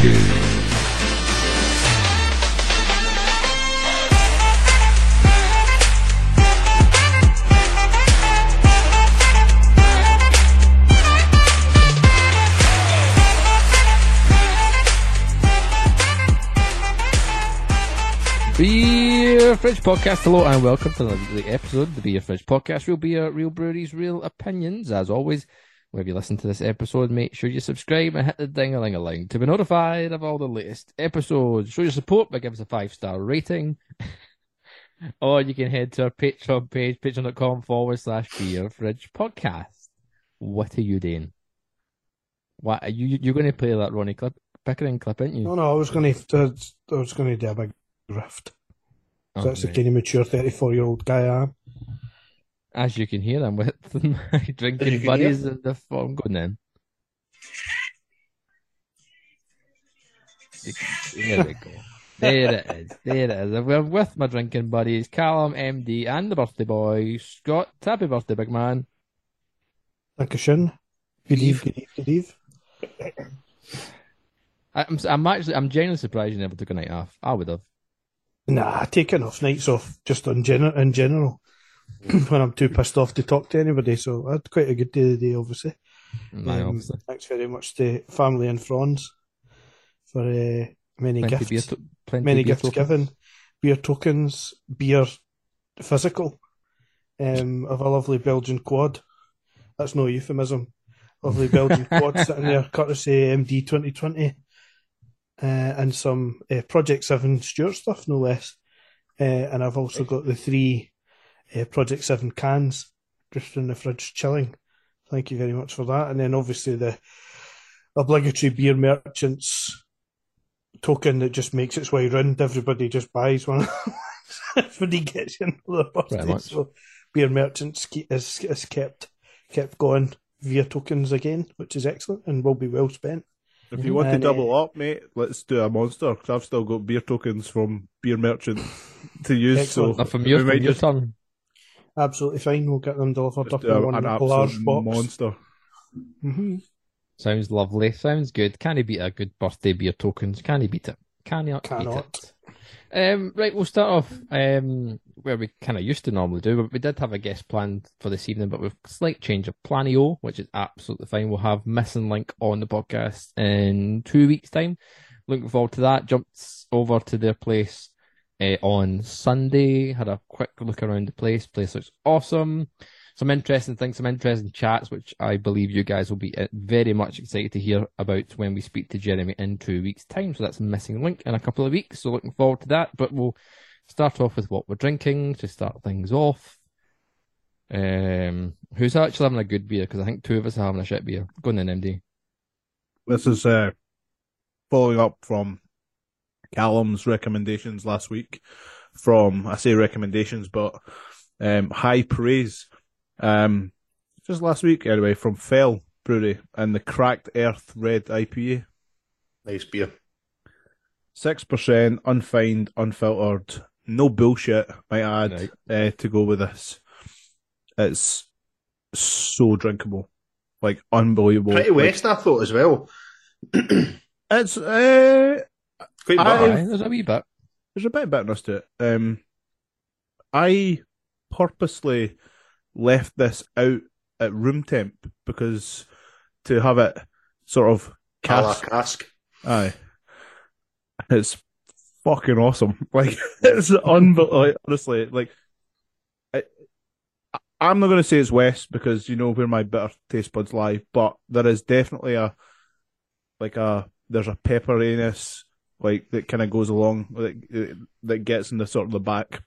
two. Beer Fridge Podcast. Hello and welcome to the episode of the Beer Fridge Podcast. Real beer, real breweries, real opinions. As always, wherever you listen to this episode, make sure you subscribe and hit the ding a ling a ling to be notified of all the latest episodes. Show your support by giving us a five star rating. or you can head to our Patreon page, patreon.com forward slash beer fridge podcast. What are you doing? What are you you're gonna play that Ronnie clip Pickering clip, aren't you? No, no, I was going to, I was going to do a big rift. So that's the kind of mature 34 year old guy I am. As you can hear, I'm with my drinking can buddies in the form. going on then. You can- There we go. There it is. There it is. I'm with my drinking buddies, Callum, MD, and the birthday boy, Scott. Happy birthday, big man. Thank you, Shin. Good eve, good eve, good eve. I- I'm, I'm actually, I'm genuinely surprised you never took a night off. I would have. Nah, taking off nights off just in, gen- in general when I'm too pissed off to talk to anybody. So I had quite a good day today, obviously. My Um, obviously. Thanks very much to family and friends for uh, many Plenty, gifts. to- many gifts tokens. given, beer tokens, beer physical, um, of a lovely Belgian quad. That's no euphemism. Lovely Belgian quad sitting there, courtesy MD 2020, uh, and some uh, Project 7 Stewart stuff, no less. Uh, and I've also got the three uh, Project 7 cans just in the fridge chilling. Thank you very much for that. And then obviously the obligatory beer merchants token that just makes its way round. Everybody just buys one. Everybody gets another Pretty birthday. So beer merchants keep, is, is kept kept going via tokens again, which is excellent and will be well spent. If you want to double uh, up, mate, let's do a monster because I've still got beer tokens from Beer merchants to use. Excellent. So Now, from your, we from might your just, turn. Absolutely fine. We'll get them delivered up in one large box. monster. hmm Sounds lovely. Sounds good. Can he beat a good birthday beer tokens? Can he beat it? Can he beat Cannot. it? Um, right, we'll start off um, where we kind of used to normally do, but we did have a guest planned for this evening, but with slight change of planio, which is absolutely fine. We'll have Missing Link on the podcast in two weeks' time. Looking forward to that. Jumped over to their place uh, on Sunday, had a quick look around the place. Place looks awesome. Some interesting things, some interesting chats, which I believe you guys will be uh, very much excited to hear about when we speak to Jeremy in two weeks' time. So that's a Missing Link in a couple of weeks. So looking forward to that. But we'll start off with what we're drinking to start things off. Um, who's actually having a good beer? Because I think two of us are having a shit beer. Go on then, MD. This is uh, following up from Callum's recommendations last week. From I say recommendations, but um, high praise. Um, just last week anyway from Fell Brewery and the Cracked Earth Red IPA. Nice beer. Six percent, unfined, unfiltered, no bullshit. Might add uh, to go with this. It's so drinkable, like unbelievable. Pretty Like, West, I thought as well. it's uh, Quite I- there's a wee bit. there's a bit of bitterness to it. Um, I purposely left this out at room temp because to have it sort of A la cask. aye, it's fucking awesome. Like it's unbelievable. Like, honestly, like I, I'm not going to say it's West because you know where my bitter taste buds lie, but there is definitely a like a there's a pepperiness like that kind of goes along that that gets in the sort of the back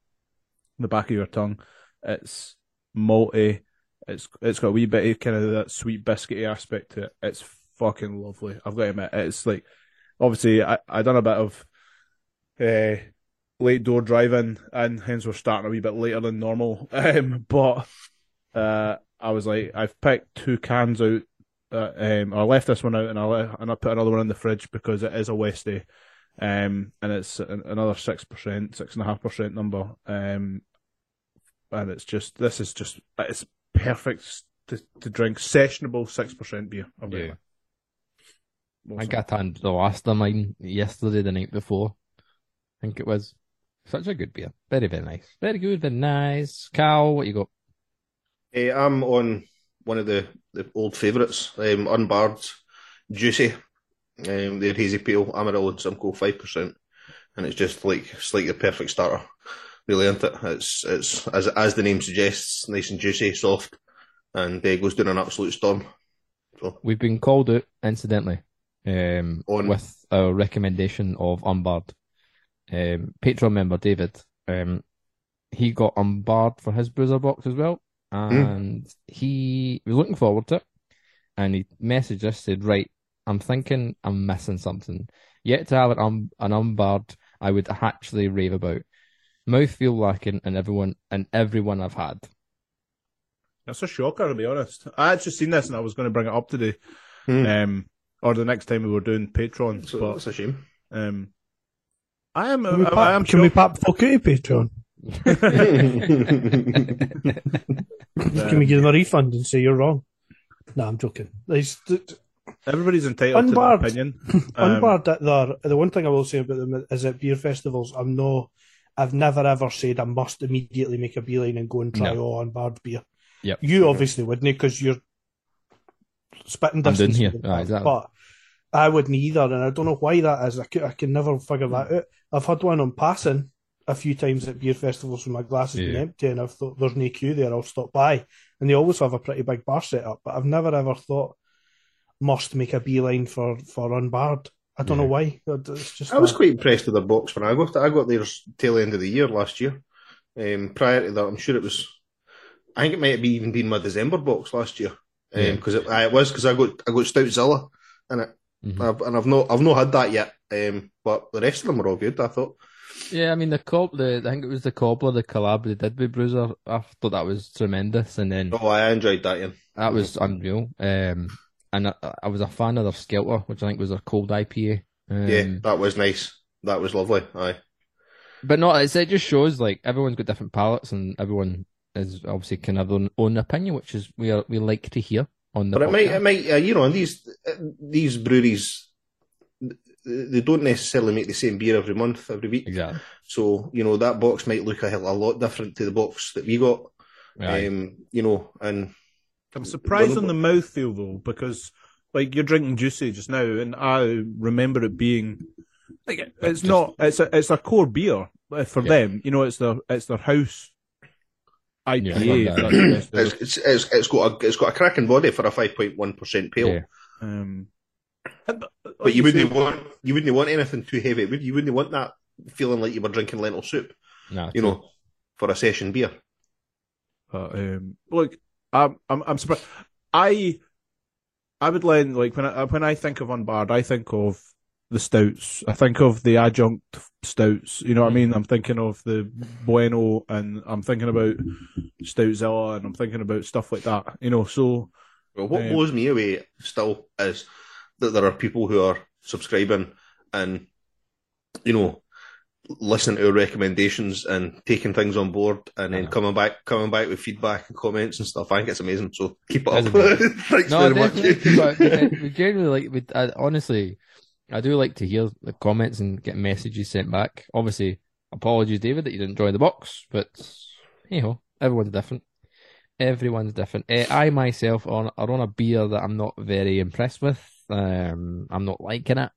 the back of your tongue. It's malty. It's it's got a wee bit of kind of that sweet biscuity aspect to it. It's fucking lovely. I've got to admit, it's like obviously I I done a bit of uh, late door driving, and hence we're starting a wee bit later than normal. Um, but uh, I was like, I've picked two cans out. Uh, um, I left this one out, and I and I put another one in the fridge because it is a Westie, um, and it's another six percent, six and a half percent number. Um, and it's just this is just it's perfect to to drink sessionable six percent beer. I've got Yeah. it. I got on the last of mine yesterday, the night before. I think it was such a good beer. Very, very nice. Very good, very nice. Cal, what you got? Hey, I'm on one of the, the old favourites, um, Unbarred Juicy. Um, their hazy peel, Amarillo and Simcoe five percent, and it's just like it's like the perfect starter. Really, isn't it? It's it's as as the name suggests, nice and juicy, soft, and uh, goes down an absolute storm. So We've been called out, incidentally, um, On- with a recommendation of Unbarred. Um, Patreon member David, um, he got Unbarred for his Bruiser box as well, and he was looking forward to it. And he messaged us, said, Right, I'm thinking I'm missing something. Yet to have an, um, an Unbarred I would actually rave about. Mouthfeel lacking and everyone and everyone I've had. That's a shocker, to be honest. I had just seen this and I was going to bring it up today, Hmm. um, or the next time we were doing Patreon. so but that's a shame. um, I am. Can we I, pop, I am can we pop fuck out of Patreon? Can we give them a refund and say you're wrong? No, I'm joking. There's, Everybody's entitled Unbarred. to their opinion. Um, Unbarred, that they're- the one thing I will say about them is at beer festivals, I'm no, I've never ever said I must immediately make a beeline and go and try No. all unbarred beer. Yep. You obviously wouldn't because you're spitting I'm doing here. from Ah, exactly. But I wouldn't either, and I don't know why that is. I can, I can never figure that out. I've had one on passing a few times at beer festivals when my glass has been empty, and I've thought there's no queue there. I'll stop by, and they always have a pretty big bar set up. But I've never ever thought must make a beeline for for unbarred. I don't know why. It's just I was not- quite impressed with their box when I got. I got theirs tail end of the year last year. Um, prior to that, I'm sure it was. I think it might have even been my December box last year. Because it, I- it was because I got I got Stoutzilla in it, Mhm. I've, and I've not I've not had that yet. Um, but the rest of them were all good. I thought. Yeah, I mean the cob the I think it was the cobbler, the collab they did with Bruiser. I thought that was tremendous, and then Oh, I enjoyed that. Ian. that was unreal. Um, and I, I was a fan of their Skelter, which I think was their cold IPA. Um, yeah, that was nice. That was lovely. Aye. but no, it's, it just shows like everyone's got different palates, and everyone is obviously can have their own, own opinion, which is we are we like to hear on the. But it might, it might, uh, you know, and these uh, these breweries, they don't necessarily make the same beer every month, every week. exactly. So you know that box might look a, a lot different to the box that we got. Right. Um, you know, and I'm surprised on the mouthfeel though, because like you're drinking juicy just now, and I remember it being like it's Just- not it's a it's a core beer uh, for Yeah. them. You know, it's their it's their house IPA. Yeah, I if that. the best word. it's, it's, it's, it's got a it's got a cracking body for a five point one percent pale. Yeah. Um, and- But you wouldn't want you wouldn't want anything too heavy, would you? You wouldn't want that feeling like you were drinking lentil soup, Nah, you true. know, for a session beer. But um, look, I'm I'm I'm surprised. I I would lend like when I when I think of unbarred, I think of the stouts. I think of the adjunct stouts. You know what I mean? I'm thinking of the Bueno, and I'm thinking about Stoutzilla, and I'm thinking about stuff like that. You know, so Well, what Um, blows me away still is that there are people who are subscribing and, you know, listening to our recommendations and taking things on board and then Uh-huh. coming back, coming back with feedback and comments and stuff. I think it's amazing. So keep it up. Thanks No, very definitely. much. but we, generally like. We, I, honestly, I do like to hear the comments and get messages sent back. Obviously, apologies, David, that you didn't join the box, but hey ho, everyone's different. Everyone's different. Uh, I myself on are on a beer that I'm not very impressed with. Um, I'm not liking it.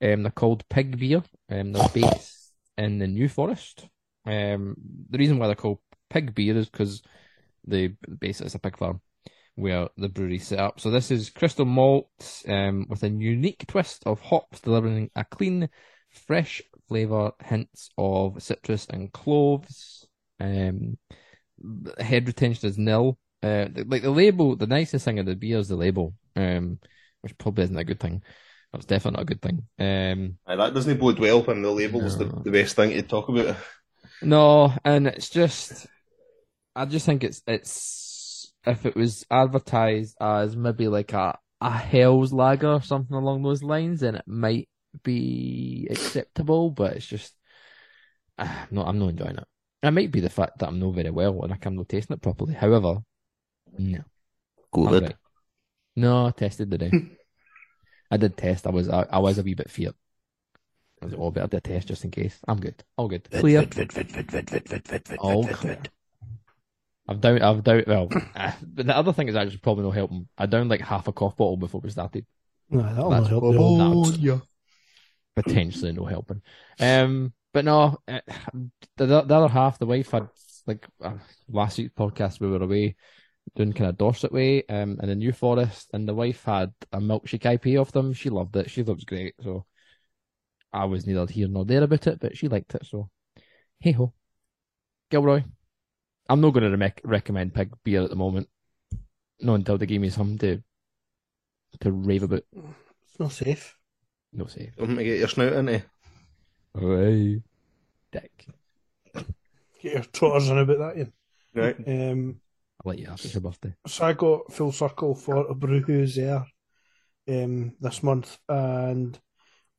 Um, they're called Pig Beer. Um, they're based in the New Forest. Um, the reason why they're called Pig Beer is because they basically it's a pig farm where the brewery set up. So this is crystal malt um, with a unique twist of hops, delivering a clean, fresh flavour, hints of citrus and cloves. Um, head retention is nil. Uh, like the label, the nicest thing of the beer is the label, um, which probably isn't a good thing. That's definitely not a good thing. Um, Aye, that doesn't bode well when the label is the, the best thing to talk about. No, and it's just, I just think it's it's if it was advertised as maybe like a a Helles Lager or something along those lines, then it might be acceptable. But it's just, ah, no, I'm not enjoying it. It might be the fact that I'm not very well and I'm not tasting it properly. However, no, I'm right. No, I tested today. I did test. I was I, I was a wee bit feared. I was like, oh, better do a test just in case. I'm good. All good. Clear. All clear. I've down, I've down, well, uh, but the other thing is actually probably not helping. I downed like half a cough bottle before we started. No, that'll That's not help. probably the yeah. Potentially no helping. Um, but no, uh, the, the other half, the wife had, like, uh, last week's podcast, we were away doing kind of Dorset way, um, in the New Forest, and the wife had a milkshake IP of them. She loved it. She thought it was great. So I was neither here nor there about it, but she liked it. So hey ho. Gilroy. I'm not going to rec- recommend pig beer at the moment. Not until they give me something to to rave about. It's not safe. No say. Don't get your snout into. Hey. Dick. Get your trotters in about that, Ian. Right. Um, I'll let you have it. It's your birthday. so I got full circle for a brew who's there um, this month, and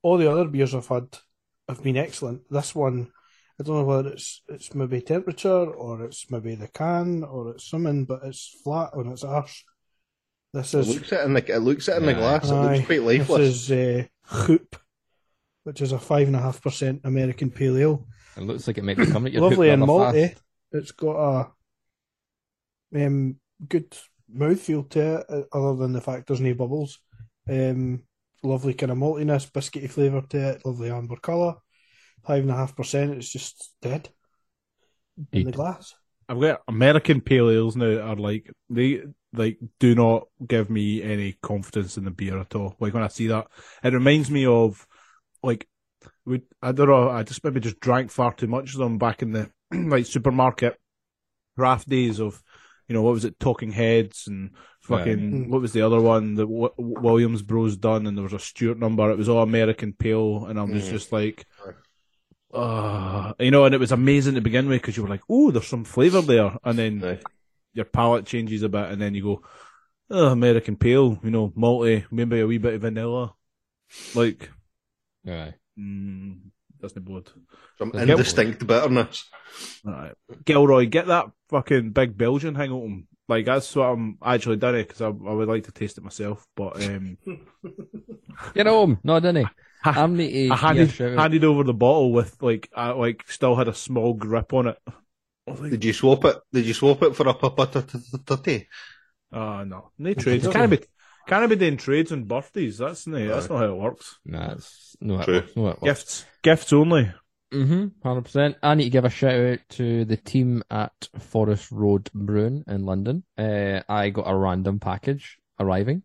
all the other beers I've had have been excellent. This one, I don't know whether it's it's maybe temperature or it's maybe the can or it's something, but it's flat on its arse. This It is looks it in the it looks it in the Yeah. glass. It aye, looks quite lifeless. This is uh, Hoop, which is a five and a half percent American pale ale. It looks like it might be coming at your Lovely and malty. fast. It's got a um, good mouthfeel to it, uh, other than the fact there's no bubbles. Um, lovely kind of maltiness, biscuity flavour to it, lovely amber colour. Five and a half percent, it's just dead in the glass. I've got American pale ales now are like they like do not give me any confidence in the beer at all. Like when I see that, it reminds me of like we I don't know. I just maybe just drank far too much of them back in the like supermarket craft days of you know what was it Talking Heads and fucking Right. what was the other one that w- Williams Bros done and there was a Stewart number. It was all American pale and I was Mm. just like. Aye. Uh, you know, and it was amazing to begin with because you were like, "Oh, there's some flavour there," and then Aye. your palate changes a bit, and then you go, oh, American pale, you know, malty, maybe a wee bit of vanilla, like, Aye. mm, doesn't blood. Some Yep. indistinct bitterness. Alright. Gilroy, get that fucking big Belgian hang on. Like that's what I'm actually done it because I, I would like to taste it myself, but um, Get home. No, didn't he? I, I'm the I handed handed over the bottle with like I like still had a small grip on it. Like, Did you swap it? Did you swap it for a papa-tutty? oh no, no trades. Can't be can't be doing trades on birthdays. That's no, that's not how it works. Nah, it's no, True. it, no, it Gifts, gifts only. Mm-hmm, hundred percent. I need to give a shout out to the team at Forest Road Brewing in London. Uh, I got a random package arriving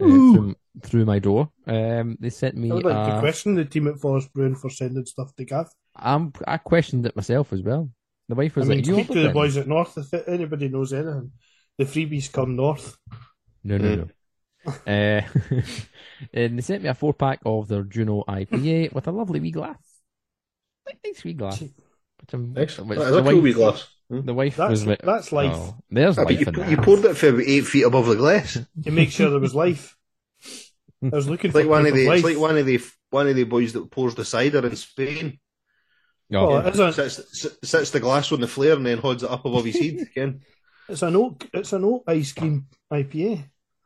uh, through, through my door. Um, they sent me. I would like to question the team at Forest Brewing for sending stuff to Gav. I'm, I questioned it myself as well. The wife I was mean, like, "You speak to ordered the boys at North if anybody knows anything. The freebies come north. No, no, no. Uh, and they sent me a four pack of their Juno IPA with a lovely wee glass. Like, nice wee glass. Which I'm, Nice. which That's the a cool wee glass. Hmm? The wife That's was like, that's life. Oh, there's Ah, life you, in pu- that. you poured it from eight feet above the glass. To make sure there was life. I was looking It's for like one of the, of it's like one of the, one of the boys that pours the cider in Spain. No, Well, it isn't. Sits, sits the glass on the flare and then holds it up above his head again. It's an oak. It's an oak ice cream IPA.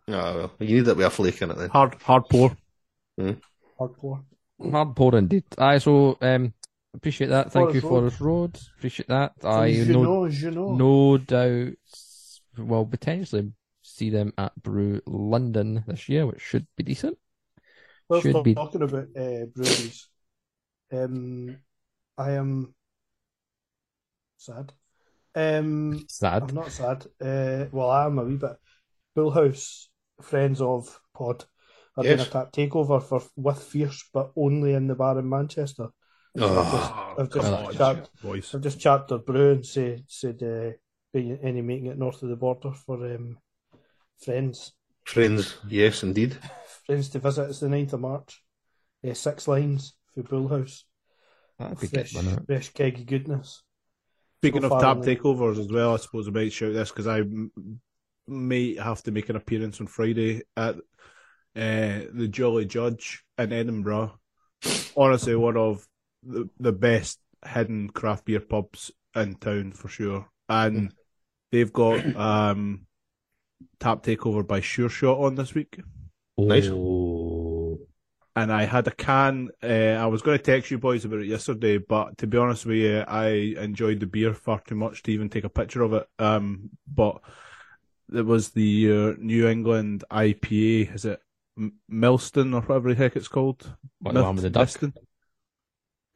Ah, well, you need it with a flake in it then. Hard, hard pour. Hardcore. hard pour indeed. Aye, so um, appreciate that. Thank Forest you, Road. Forest Road. Appreciate that. I you no, know, you know. no doubt Well, potentially see them at Brew London this year, which should be decent. Well, should be- talking about uh, breweries. Um, I am sad. Um, Sad. I'm not sad. Uh, well, I am a wee bit. Bullhouse, friends of Pod, are doing a Yes. tap takeover for with Fierce, but only in the bar in Manchester. Oh, I've just, come I've just chat. I've just chatted to Brew and say, said uh, be any making it north of the border for um, friends. Friends, yes, indeed. Friends to visit. It's the 9th of March. Uh, six lines for Bullhouse. That'd be good, Fresh, wouldn't fresh keg of goodness. Speaking So of far tap in the- takeovers as well, I suppose I might shout this because I m- may have to make an appearance on Friday at uh, the Jolly Judge in Edinburgh. Honestly, one of the, the best hidden craft beer pubs in town for sure. And they've got um, tap takeover by Sureshot on this week. Nice. Oh, and I had a can. Uh, I was going to text you boys about it yesterday, but to be honest with you, I enjoyed the beer far too much to even take a picture of it. Um, but it was the uh, New England IPA. Is it M- Milston or whatever the heck it's called? What, the one with the duck? Milston?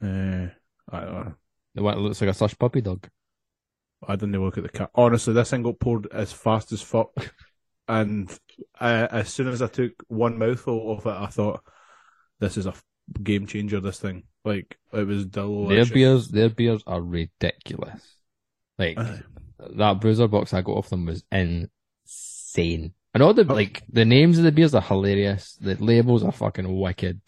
Uh, I don't know. The one that looks like a slush puppy dog. I didn't even look at the can. Honestly, this thing got poured as fast as fuck. And uh, as soon as I took one mouthful of it, I thought, this is a f- game changer, this thing. Like, it was Their beers, their beers are ridiculous. Like that bruiser box I got off them was insane. And all the Oh. like the names of the beers are hilarious. The labels are fucking wicked.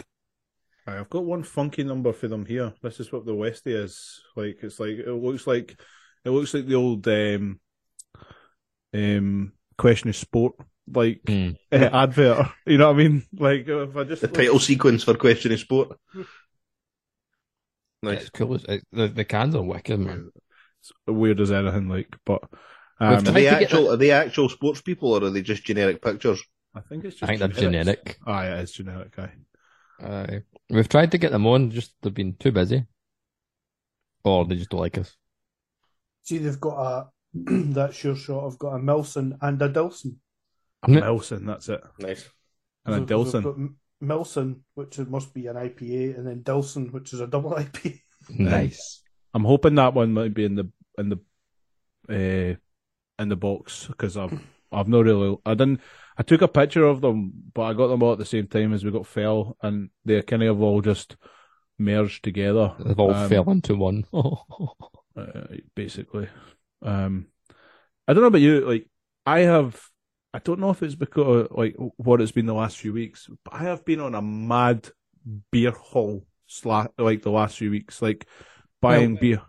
Aye, I've got one funky number for them here. This is what the Westie is. Like, it's like, it looks like, it looks like the old, um, um, question of sport, like, Mm. uh, advert. You know what I mean? Like, if I just. The title sequence for Question of Sport. Nice. It's cool. It's, the the cans are wicked, man. It's weird as anything, like, but. We've Um, Are they to get actual? Are they actual sports people, or are they just generic pictures? I think it's just. I think they're genetics. genetic. Aye, it is genetic, aye. Uh, we've tried to get them on, just they've been too busy, or they just don't like us. See, they've got a that sure shot. I've got a Milson and a Dilson. Nelson, that's it. Nice. And a So- so they've Dilson. got Milson, which is- must be an IPA, and then Dilson, which is a double IPA. Nice. I'm hoping that one might be in the in the uh, in the box because I've I've not really I didn't I took a picture of them but I got them all at the same time as we got fell and they kind of all just merged together. They've all Um, fell into one. uh, basically. Um, I don't know about you. Like, I have. I don't know if it's because like what it's been the last few weeks, but I have been on a mad beer haul sla- like the last few weeks, like buying beer.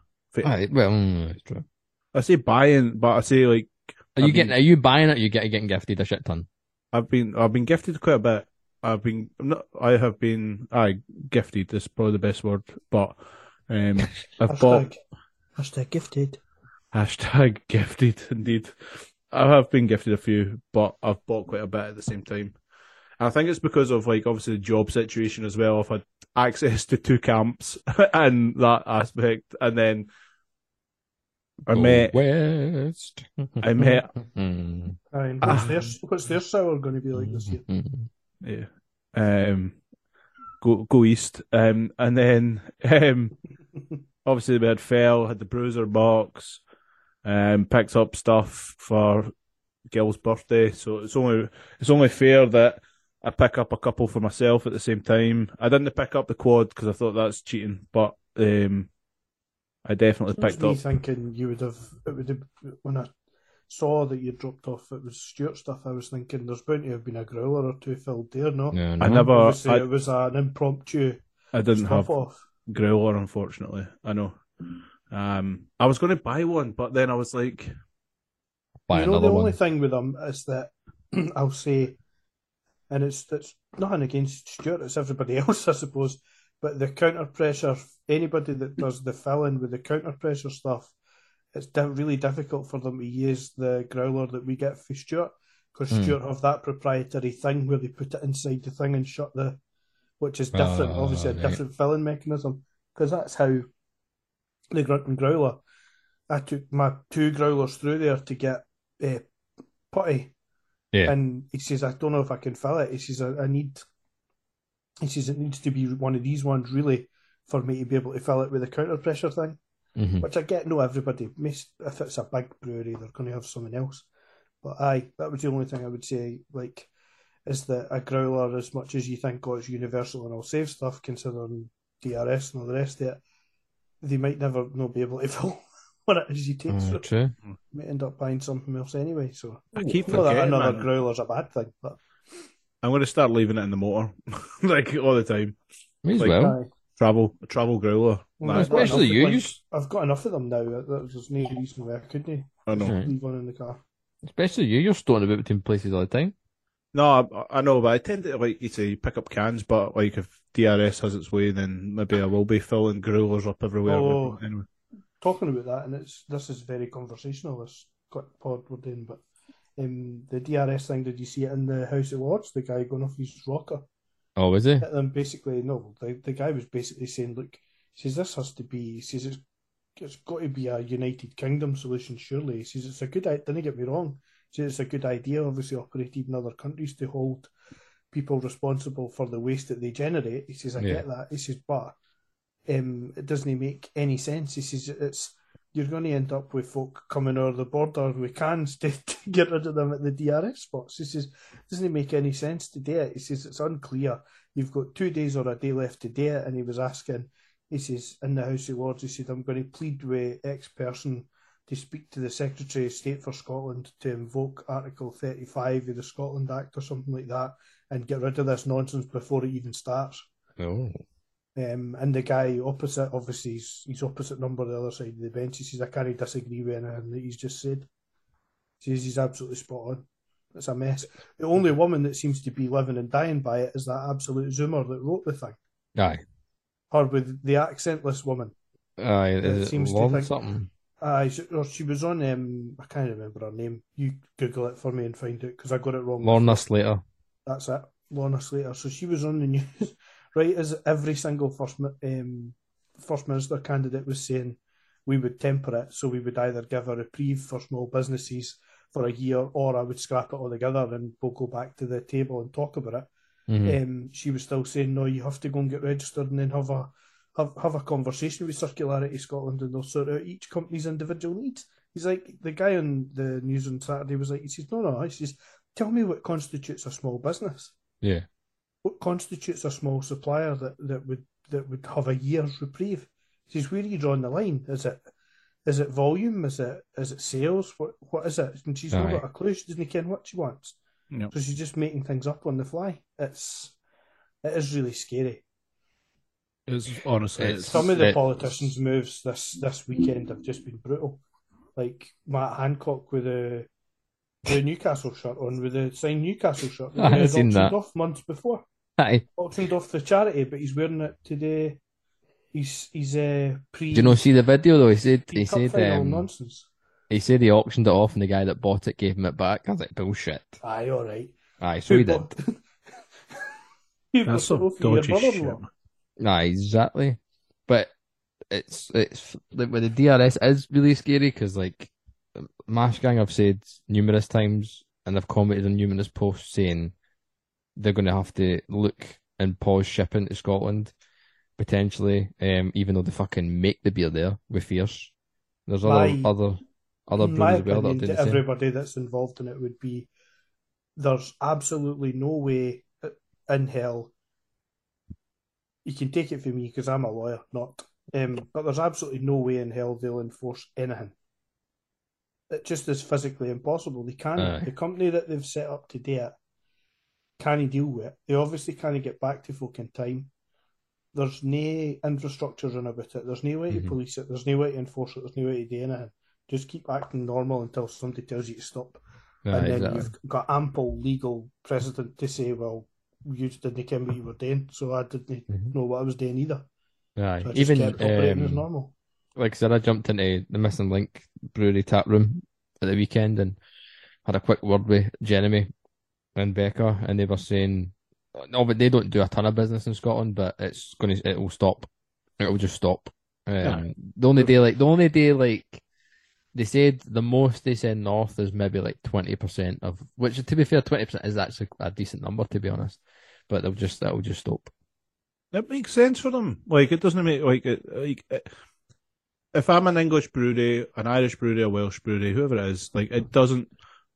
Aye, well, mm, it's true. I say buying, but I say like Are you I've getting? been- Are you buying it? Or you get getting gifted a shit ton. I've been I've been gifted quite a bit. I've been I'm not I have been I gifted is probably the best word, but um I've bought Hashtag, hashtag gifted. Hashtag gifted, indeed. I have been gifted a few, but I've bought quite a bit at the same time. And I think it's because of like obviously the job situation as well. I've had access to two camps and that aspect, and then I Go met West. I met Mm. Aye, and what's Ah. their what's their sour going to be like this year? Yeah, um, go go east, um, and then um, obviously we had fell, had the bruiser box, um, picked up stuff for Gil's birthday, so it's only it's only fair that I pick up a couple for myself at the same time. I didn't pick up the quad because I thought that's cheating, but um, I definitely That's picked me up. thinking you would have it would have when I saw that you dropped off it was Stewart stuff. I was thinking there's bound to have been a growler or two filled there. No, No, I never, obviously I, it was an impromptu I didn't stuff have off. growler, unfortunately. I know. Um, I was going to buy one, but then I was like, Buy you know, another the one. only thing with them is that I'll say, and it's it's nothing against Stewart, it's everybody else, I suppose. But the counter pressure, anybody that does the fill in with the counter pressure stuff, it's di- really difficult for them to use the growler that we get for Stewart because Hmm. Stewart have that proprietary thing where they put it inside the thing and shut the, which is different, Oh, obviously a right. different filling mechanism because that's how the grunt and growler. I took my two growlers through there to get uh, putty. Yeah. And he says, I don't know if I can fill it. He says, I, I need, he says, it needs to be one of these ones really for me to be able to fill it with a counter pressure thing, Mhm. which I get. No, everybody, if it's a big brewery, they're going to have something else. But aye, that was the only thing I would say, like, is that a growler, as much as you think, oh, it's universal and I'll save stuff, considering DRS and all the rest of it, they might never not be able to fill what it is you take. Mm, so true. may end up buying something else anyway. So I keep not that forgetting, another man. growler's a bad thing, but I'm going to start leaving it in the motor, like all the time. Me as Like, well. aye. Travel, travel growler. Well, Nah, I've got especially enough- you, like, you s- I've got enough of them now. that- There's no reason why I couldn't I know. Right. leave one in the car. Especially you. You're storing about between places all the time. No, I, I know, but I tend to like you say pick up cans. But like if DRS has its way, then maybe I will be filling growlers up everywhere. Oh. Anyway, Talking about that, and it's this is very conversational. This quick pod we're doing, but um, the DRS thing. Did you see it in the House of Lords? The guy going off his rocker. Oh, is he? And basically no the, the guy was basically saying look he says this has to be he says it's, it's got to be a united kingdom solution surely he says it's a good idea don't get me wrong he says it's a good idea obviously operated in other countries to hold people responsible for the waste that they generate he says i Yeah. get that he says but um, it doesn't make any sense he says it's you're going to end up with folk coming over the border with cans to, to get rid of them at the DRS spots. He says, doesn't make any sense to do it. He says, it's unclear. You've got two days or a day left to do it. And he was asking, he says, in the House of Lords, he said, I'm going to plead with X person to speak to the Secretary of State for Scotland to invoke Article 35 of the Scotland Act or something like that and get rid of this nonsense before it even starts. Oh. Um, and the guy opposite, obviously, he's, he's opposite number on the other side of the bench. He says, I can't disagree with anything that he's just said. He says he's absolutely spot on. It's a mess. The only woman that seems to be living and dying by it is that absolute Zoomer that wrote the thing. Aye. Her with the accentless woman. Aye. It Is it seems to think- something? Uh, she, or she was on, um, I can't remember her name. You Google it for me and find it because I got it wrong. Lorna Slater. That's it, Lorna Slater. So she was on the news, right as every single first um, first minister candidate was saying we would temper it, so we would either give a reprieve for small businesses for a year, or I would scrap it altogether and we'll go back to the table and talk about it. Mhm. Um, she was still saying no, you have to go and get registered and then have a have, have a conversation with Circularity Scotland and they'll sort out each company's individual needs. He's like the guy on the news on Saturday was like he says no no he says tell me what constitutes a small business Yeah. What constitutes a small supplier that, that would that would have a year's reprieve? He says, where are you drawing the line? Is it is it volume? Is it is it sales? What what is it? And she's not Aye. got a clue. She doesn't care what she wants. No. So she's just making things up on the fly. It's it is really scary. It's honestly, It's- it's, Some of the it- politicians' moves this this weekend have just been brutal. Like Matt Hancock with the the Newcastle shirt on with the signed Newcastle shirt. that I he haven't had seen that. off months before. Aye. auctioned off the charity, but he's wearing it today. He's he's uh, pre. Do you know see the video though? He said he said final um, nonsense. he said he auctioned it off and the guy that bought it gave him it back. I was like bullshit. Aye, all right. Aye, so he did. bought- Who that's bought some it for your dodgy shit. brother-in-law? Aye, exactly. But it's it's like with the DRS it is really scary because like Mash Gang I've said numerous times and I've commented on numerous posts saying they're going to have to look and pause shipping to Scotland potentially, um, even though they fucking make the beer there with Fierce. There's other My- other other my as well that to same. everybody that's involved in it would be there's absolutely no way in hell. You can take it from me because I'm a lawyer, not. Um, but there's absolutely no way in hell they'll enforce anything. It just is physically impossible. They can't. Aye. The company that they've set up to do it can't deal with it. They obviously can't get back to folk in time. There's no infrastructure run about it. There's no way to Mhm. police it. There's no way to enforce it. There's no way to do anything. Just keep acting normal until somebody tells you to stop. Aye, and then exactly. you've got ample legal precedent to say, well, you didn't care what you were doing, so I didn't Mhm. know what I was doing either. Aye. So Even operating as um, normal. like I said, I jumped into the Missing Link Brewery tap room at the weekend and had a quick word with Jeremy and Becca, and they were saying, no, but they don't do a ton of business in Scotland, but it's going to, it will stop. It will just stop. Um, Aye. the only day, like, the only day, like, they said the most they send north is maybe like 20% of, which to be fair, 20% is actually a decent number, to be honest. But they'll just, that'll just stop. It makes sense for them. Like it doesn't make like it. Like it, if I'm an English brewery, an Irish brewery, a Welsh brewery, whoever it is, like it doesn't.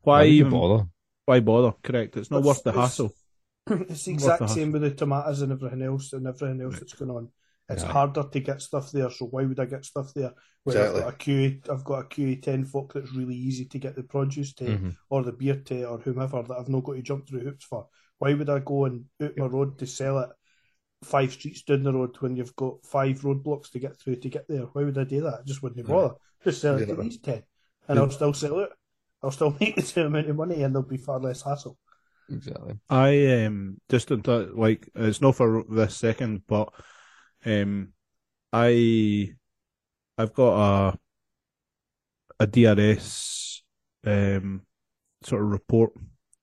Why you even bother? Why bother? Correct. It's not It's- worth the it's- hassle. it's the exact the same with the tomatoes and everything else and everything else that's going on. It's Aye. harder to get stuff there, so why would I get stuff there? Where Exactly. I've got a QA, I've got a QA ten folk that's really easy to get the produce to, Mhm. or the beer to, or whomever that I've not got to jump through hoops for. Why would I go and out my road to sell it five streets down the road when you've got five roadblocks to get through to get there? Why would I do that? I just wouldn't bother. Just sell it to Yeah. these ten, and I'll still sell it. I'll still make the same amount of money, and there'll be far less hassle. Exactly. I um just in th- like it's not for this second, but um I I've got a a DRS um sort of report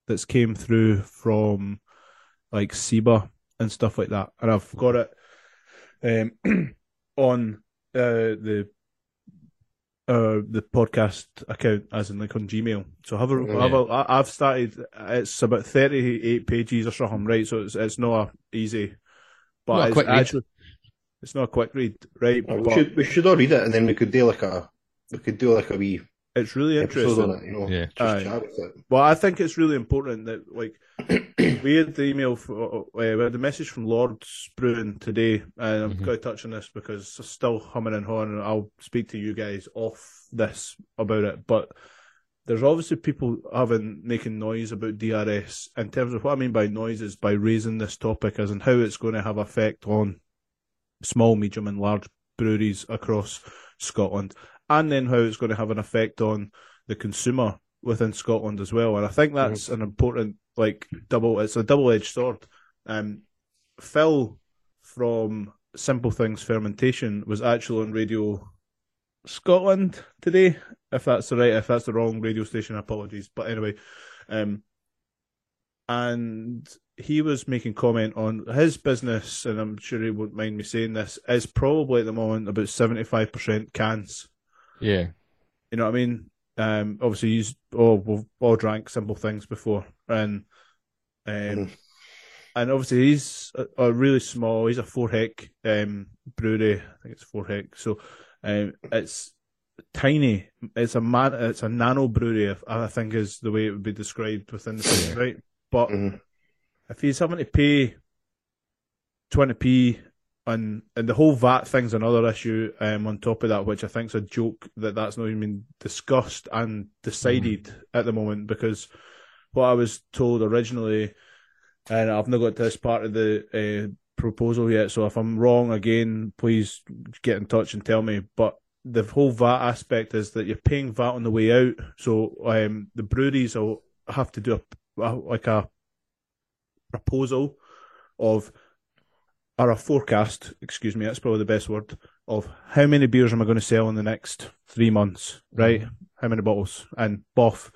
that's came through from like SIBA and stuff like that. And I've got it um, on uh, the uh, the podcast account, as in like on Gmail. So have a, Oh, have a I- I've started. It's about thirty eight pages or something, right? So it's it's not a easy, but Not a it's quick read. actually it's not a quick read, right? we But should we should all read it, and then we could do like a we could do like a wee it's really interesting. on it. You know, Yeah. just chat with it. Well, I think it's really important that like we had the email, for, uh, we had the message from Lord Brewing today, and I'm Mhm. going to touch on this because it's still humming and hawing, and I'll speak to you guys off this about it. But there's obviously people having making noise about DRS in terms of what I mean by noise is by raising this topic as in how it's going to have effect on small, medium, and large breweries across Scotland, and then how it's going to have an effect on the consumer within Scotland as well. And I think that's an important, like, double. It's a double-edged sword. Um, Phil from Simple Things Fermentation was actually on Radio Scotland today. If that's the right, if that's the wrong radio station, apologies. But anyway, um, and he was making comment on his business, and I'm sure he won't mind me saying this, is probably at the moment about 75% cans. Yeah. You know what I mean? Um, obviously, he's all we've all drank simple things before, and um, Mhm. and obviously he's a, a really small. He's a four hec um brewery. I think it's four hec. So, um, it's tiny. It's a man. It's a nano brewery. I think is the way it would be described within the thing, right? But Mhm. if he's having to pay twenty p and and the whole VAT thing's another issue um, on top of that, which I think's a joke that that's not even been discussed and decided at the moment because what I was told originally, and I've not got to this part of the uh, proposal yet. So if I'm wrong again, please get in touch and tell me. But the whole VAT aspect is that you're paying VAT on the way out, so um, the breweries will have to do a, a like a proposal of or a forecast, excuse me, that's probably the best word, of how many beers am I going to sell in the next three months, right? Mm-hmm. How many bottles? And boff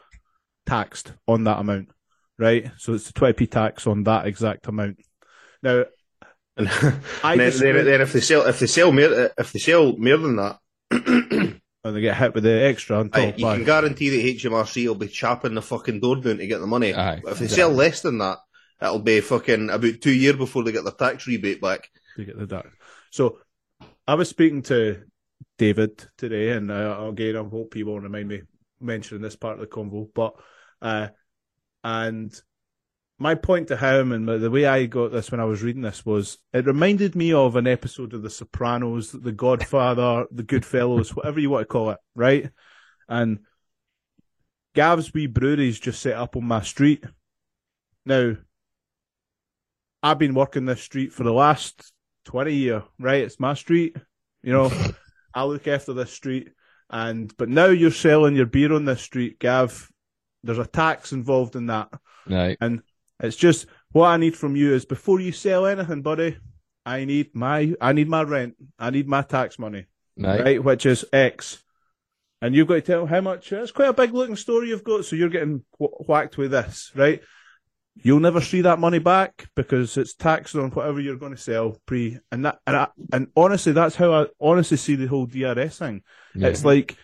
taxed on that amount, right? So it's the 20p tax on that exact amount. Now, And I then, then, then if they sell if they sell more if they sell more than that, and they get hit with the extra on aye, you aye. can guarantee that HMRC will be chapping the fucking door down to get the money. Aye, But if they exactly. sell less than that, it'll be fucking about two years before they get their tax rebate back. to get the dark. So I was speaking to David today, and uh, again, I hope he won't remind me mentioning this part of the convo. But uh, and my point to him and the way I got this when I was reading this was it reminded me of an episode of The Sopranos, The Godfather, The Goodfellas, whatever you want to call it, right? And Gav's wee brewery's just set up on my street. Now, I've been working this street for the last 20 year, right? It's my street. You know, I look after this street. And, but now you're selling your beer on this street, Gav. There's a tax involved in that. Right. And it's just what I need from you is before you sell anything, buddy, I need my, I need my rent. I need my tax money, Right. right? Which is X. And you've got to tell how much. It's quite a big looking story you've got. So you're getting wh- whacked with this, right? You'll never see that money back because it's taxed on whatever you're going to sell pre. And that, and I, and honestly, that's how I honestly see the whole DRS thing. Yeah. It's like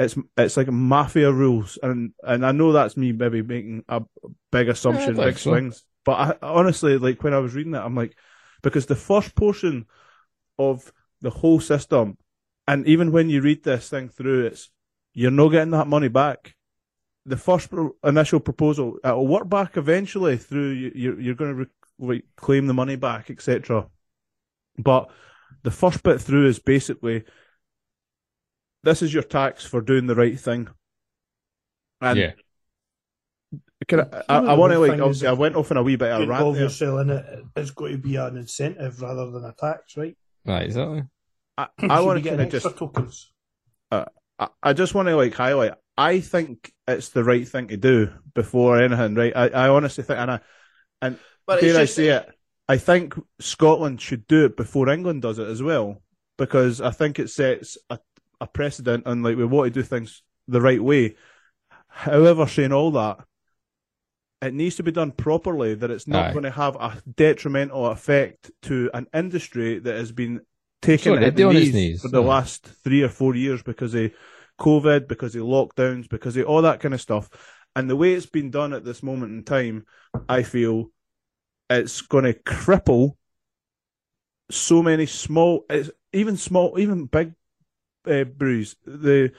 it's it's like mafia rules, and and I know that's me maybe making a big assumption, think big so. swings. But I, honestly, like when I was reading that, I'm like, because the first portion of the whole system, and even when you read this thing through, it's you're not getting that money back. The first pro- initial proposal, it'll work back eventually through you, you're you're going to re- claim the money back, etc. But the first bit through is basically this is your tax for doing the right thing. And yeah. can I, I, I want to like obviously I went off on a wee bit of a rant Involve there. you're selling it, it's got to be an incentive rather than a tax, right? Right. Exactly. I, I want to kind getting of just extra tokens. Uh, I, I just want to like highlight. I think it's the right thing to do before anything, right? I, I honestly think, and I But dare it's I just, say it, I think Scotland should do it before England does it as well, because I think it sets a, a precedent and like we want to do things the right way. However, saying all that, it needs to be done properly. That it's not Aye. going to have a detrimental effect to an industry that has been taken Sorry, at the knees, knees, for the aye. last three or four years because of COVID, because of lockdowns, because of all that kind of stuff. And the way it's been done at this moment in time, I feel it's going to cripple so many small, even small, even big uh, brews. The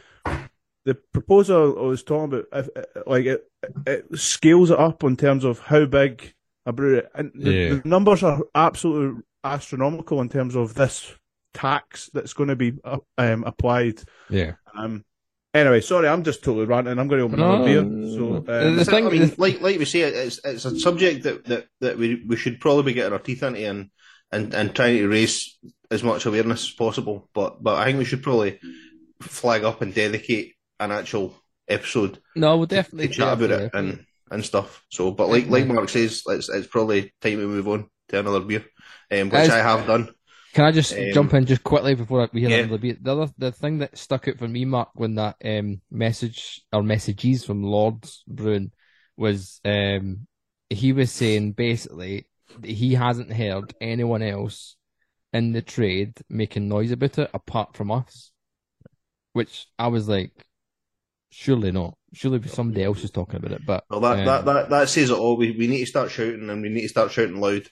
the proposal I was talking about, if, like it, it scales it up in terms of how big a brewery, and the, Yeah. the numbers are absolutely astronomical in terms of this tax that's going to be uh, um, applied. Yeah. Um, anyway, sorry, I'm just totally ranting. I'm going to open No, another beer. So um, The thing- I mean, like like we say, it's it's a subject that, that, that we we should probably be getting our teeth into and, and, and trying to raise as much awareness as possible. But but I think we should probably flag up and dedicate an actual episode No, we'll to definitely chat about it and, and stuff. So, but like like Mark says, it's it's probably time to move on to another beer, um, which As- I have done. Can I just Um, jump in just quickly before we hear yeah. another beat? The other, the thing that stuck out for me, Mark, when that um, message or messages from Lords Bruin was um, he was saying basically that he hasn't heard anyone else in the trade making noise about it apart from us, which I was like, surely not. Surely somebody else is talking about it. But Well, that, um, that, that, that says it all. We, we need to start shouting and we need to start shouting loud,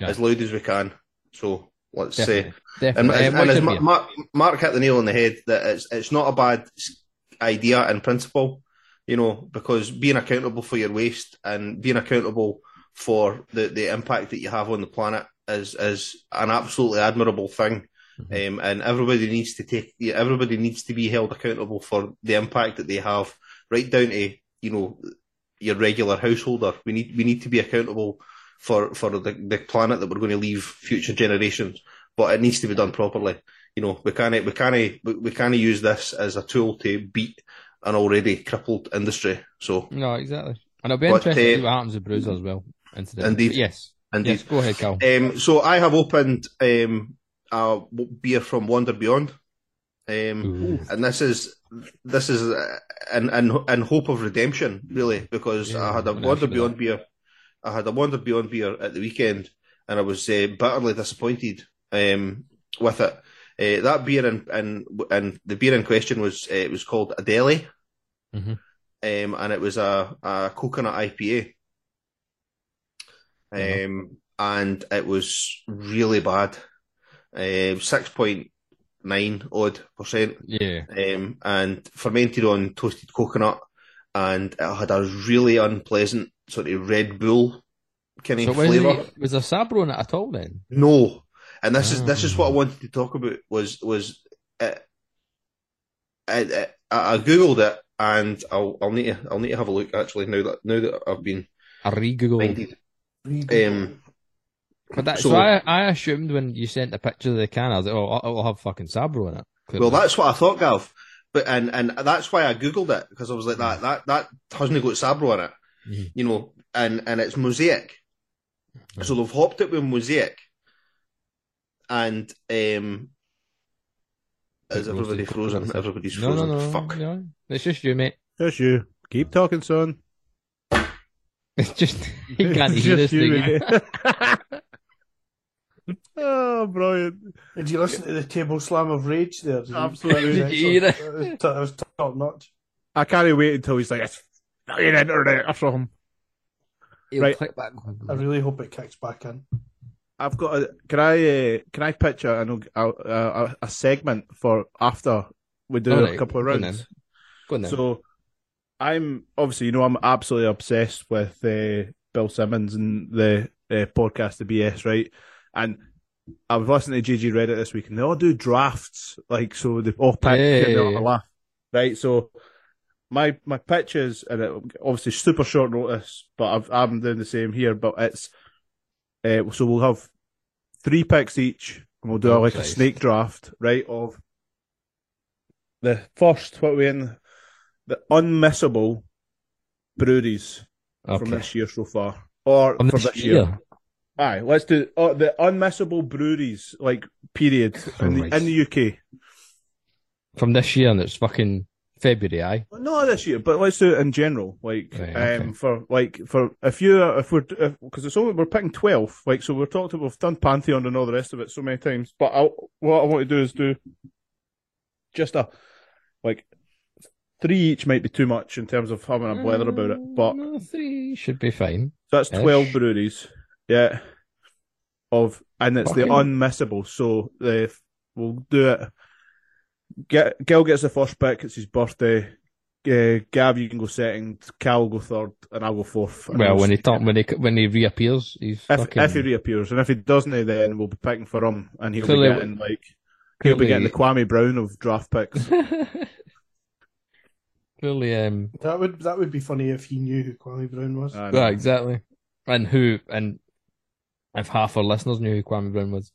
Yeah. as loud as we can. So let's say. definitely, And, definitely. and, Um, and as Ma- beer? Mark, Mark hit the nail on the head that it's it's not a bad idea in principle, you know, because being accountable for your waste and being accountable for the, the impact that you have on the planet is is an absolutely admirable thing. Mm-hmm. Um, and everybody needs to take everybody needs to be held accountable for the impact that they have, right down to you know your regular householder. We need we need to be accountable for for the, the planet that we're going to leave future generations. But it needs to be done properly. You know, we can't we can't we, can't use this as a tool to beat an already crippled industry. So No, exactly. And I'll be But, interesting to uh, see what happens with Bruiser as well. Incidentally. Indeed. But yes. indeed. Yes, go ahead, Cal. Um, so I have opened um, a beer from Wander Beyond, um, and this is this is uh, in, in in hope of redemption, really, because Yeah, I had a Wander Beyond beer. I had a Wander Beyond beer at the weekend, and I was uh, bitterly disappointed um, with it. Uh, that beer and and and the beer in question was uh, it was called Adele, Mhm. um, and it was a, a coconut IPA. Um, and it was really bad. Um, six point nine odd percent. Yeah. Um, and fermented on toasted coconut, and it had a really unpleasant sort of Red Bull kind So of was, flavour. it, was there Sabro in it at all then? No, and this is this is what I Ah. wanted to talk about. Was was it, I, I, I googled it, and I'll I'll need to I'll need to have a look actually now that now that I've been I re-googled. minded. Um, But that, so, So- I, I assumed when you sent the picture of the can, I was like, oh, it'll have fucking Sabro in it. Well, that's what I thought, Gav. But and and that's why I googled it because I was like that that that hasn't got Sabro in it, Mhm. you know, and and it's Mosaic. So they've hopped it with Mosaic, and um, is everybody frozen? Everybody's no, frozen. no, no, Fuck. no. It's just you, mate. Just you. Keep talking, son. It's just he can't It's hear this just you, thing. mate. oh, brilliant. Did you listen to the table slam of rage there? Absolutely. That was Did you hear excellent. That was, top notch. I can't wait until he's like, it's fucking internet from. He'll Right. click back. I really hope it kicks back in. I've got a. Can I? Uh, can I picture a, a, a, a segment for after we do Alright, a couple of go on rounds? then. Go on then. So, I'm obviously, you know, I'm absolutely obsessed with uh, Bill Simmons and the uh, podcast, the BS, right? And I was listening to GG Reddit this week, and they all do drafts, like so they all pick Yeah, and they all laugh, right? So, my my pitch is, and it, obviously super short notice, but I've, I'm doing the same here. But it's uh, so we'll have three picks each, and we'll do Oh, like a snake draft, right? Of the first, what we in? The unmissable breweries from this year so far, or From for this this year. year. Aye, let's do oh, the unmissable breweries, like period in the, Christ. in the UK. From this year, and it's fucking February, aye. Not this year, but let's do it in general. Like, Right, okay. um, for like for if you if we're because it's only we're picking twelve. Like, so we're talked about we've done Pantheon and all the rest of it so many times. But I, what I want to do is do just a like three each might be too much in terms of having a blather about it. But No, three should be fine. So that's 12 breweries. Yeah. Of and it's the unmissable. So the we'll do it. Get Gil gets the first pick, it's his birthday. Uh, Gav, you can go second, Cal will go third, and I'll go fourth. Well, we'll when he see. turn, when he when he reappears, he's if, fucking. if he reappears, and if he doesn't, then we'll be picking for him, and he'll Clearly- be getting like he'll be getting the Kwame Brown of draft picks. Clearly, um, That would that would be funny if he knew who Kwame Brown was. I yeah, exactly. And who, and if half our listeners knew who Kwame Brown was,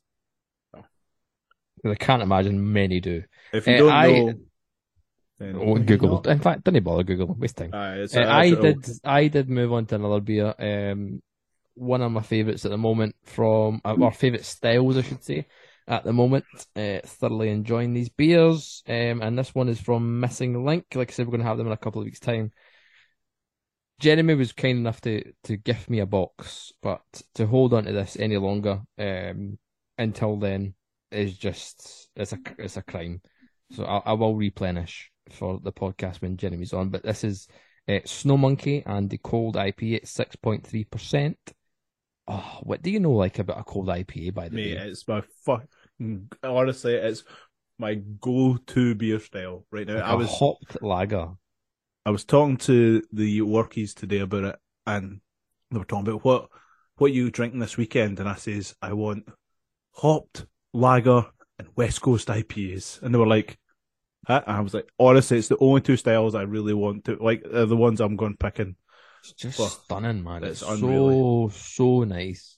I can't imagine many do. If you Uh, don't I- know, then Oh, Google. In fact, didn't even bother Google. Waste time. Uh, a- I did. I did move on to another beer. Um, one of my favourites at the moment from uh, our favourite styles, I should say, at the moment. Uh, thoroughly enjoying these beers. Um, and this one is from Missing Link. Like I said, we're going to have them in a couple of weeks' time. Jeremy was kind enough to to gift me a box, but to hold on to this any longer, um, until then is just it's a it's a crime. So I, I will replenish for the podcast when Jeremy's on. But this is uh, Snow Monkey and the cold IPA at six point three percent. Oh, what do you know like about a cold IPA? By the Mate, way, it's my fucking honestly, it's my go-to beer style right now. Like I a was hopped lager. I was talking to the workies today about it, and they were talking about what what you drinking this weekend, and I says I want hopped lager and West Coast IPAs, and they were like, huh? and I was like, honestly, it's the only two styles I really want to like. Are the ones I'm going picking. It's just Well, stunning, man. it's It's, so so nice.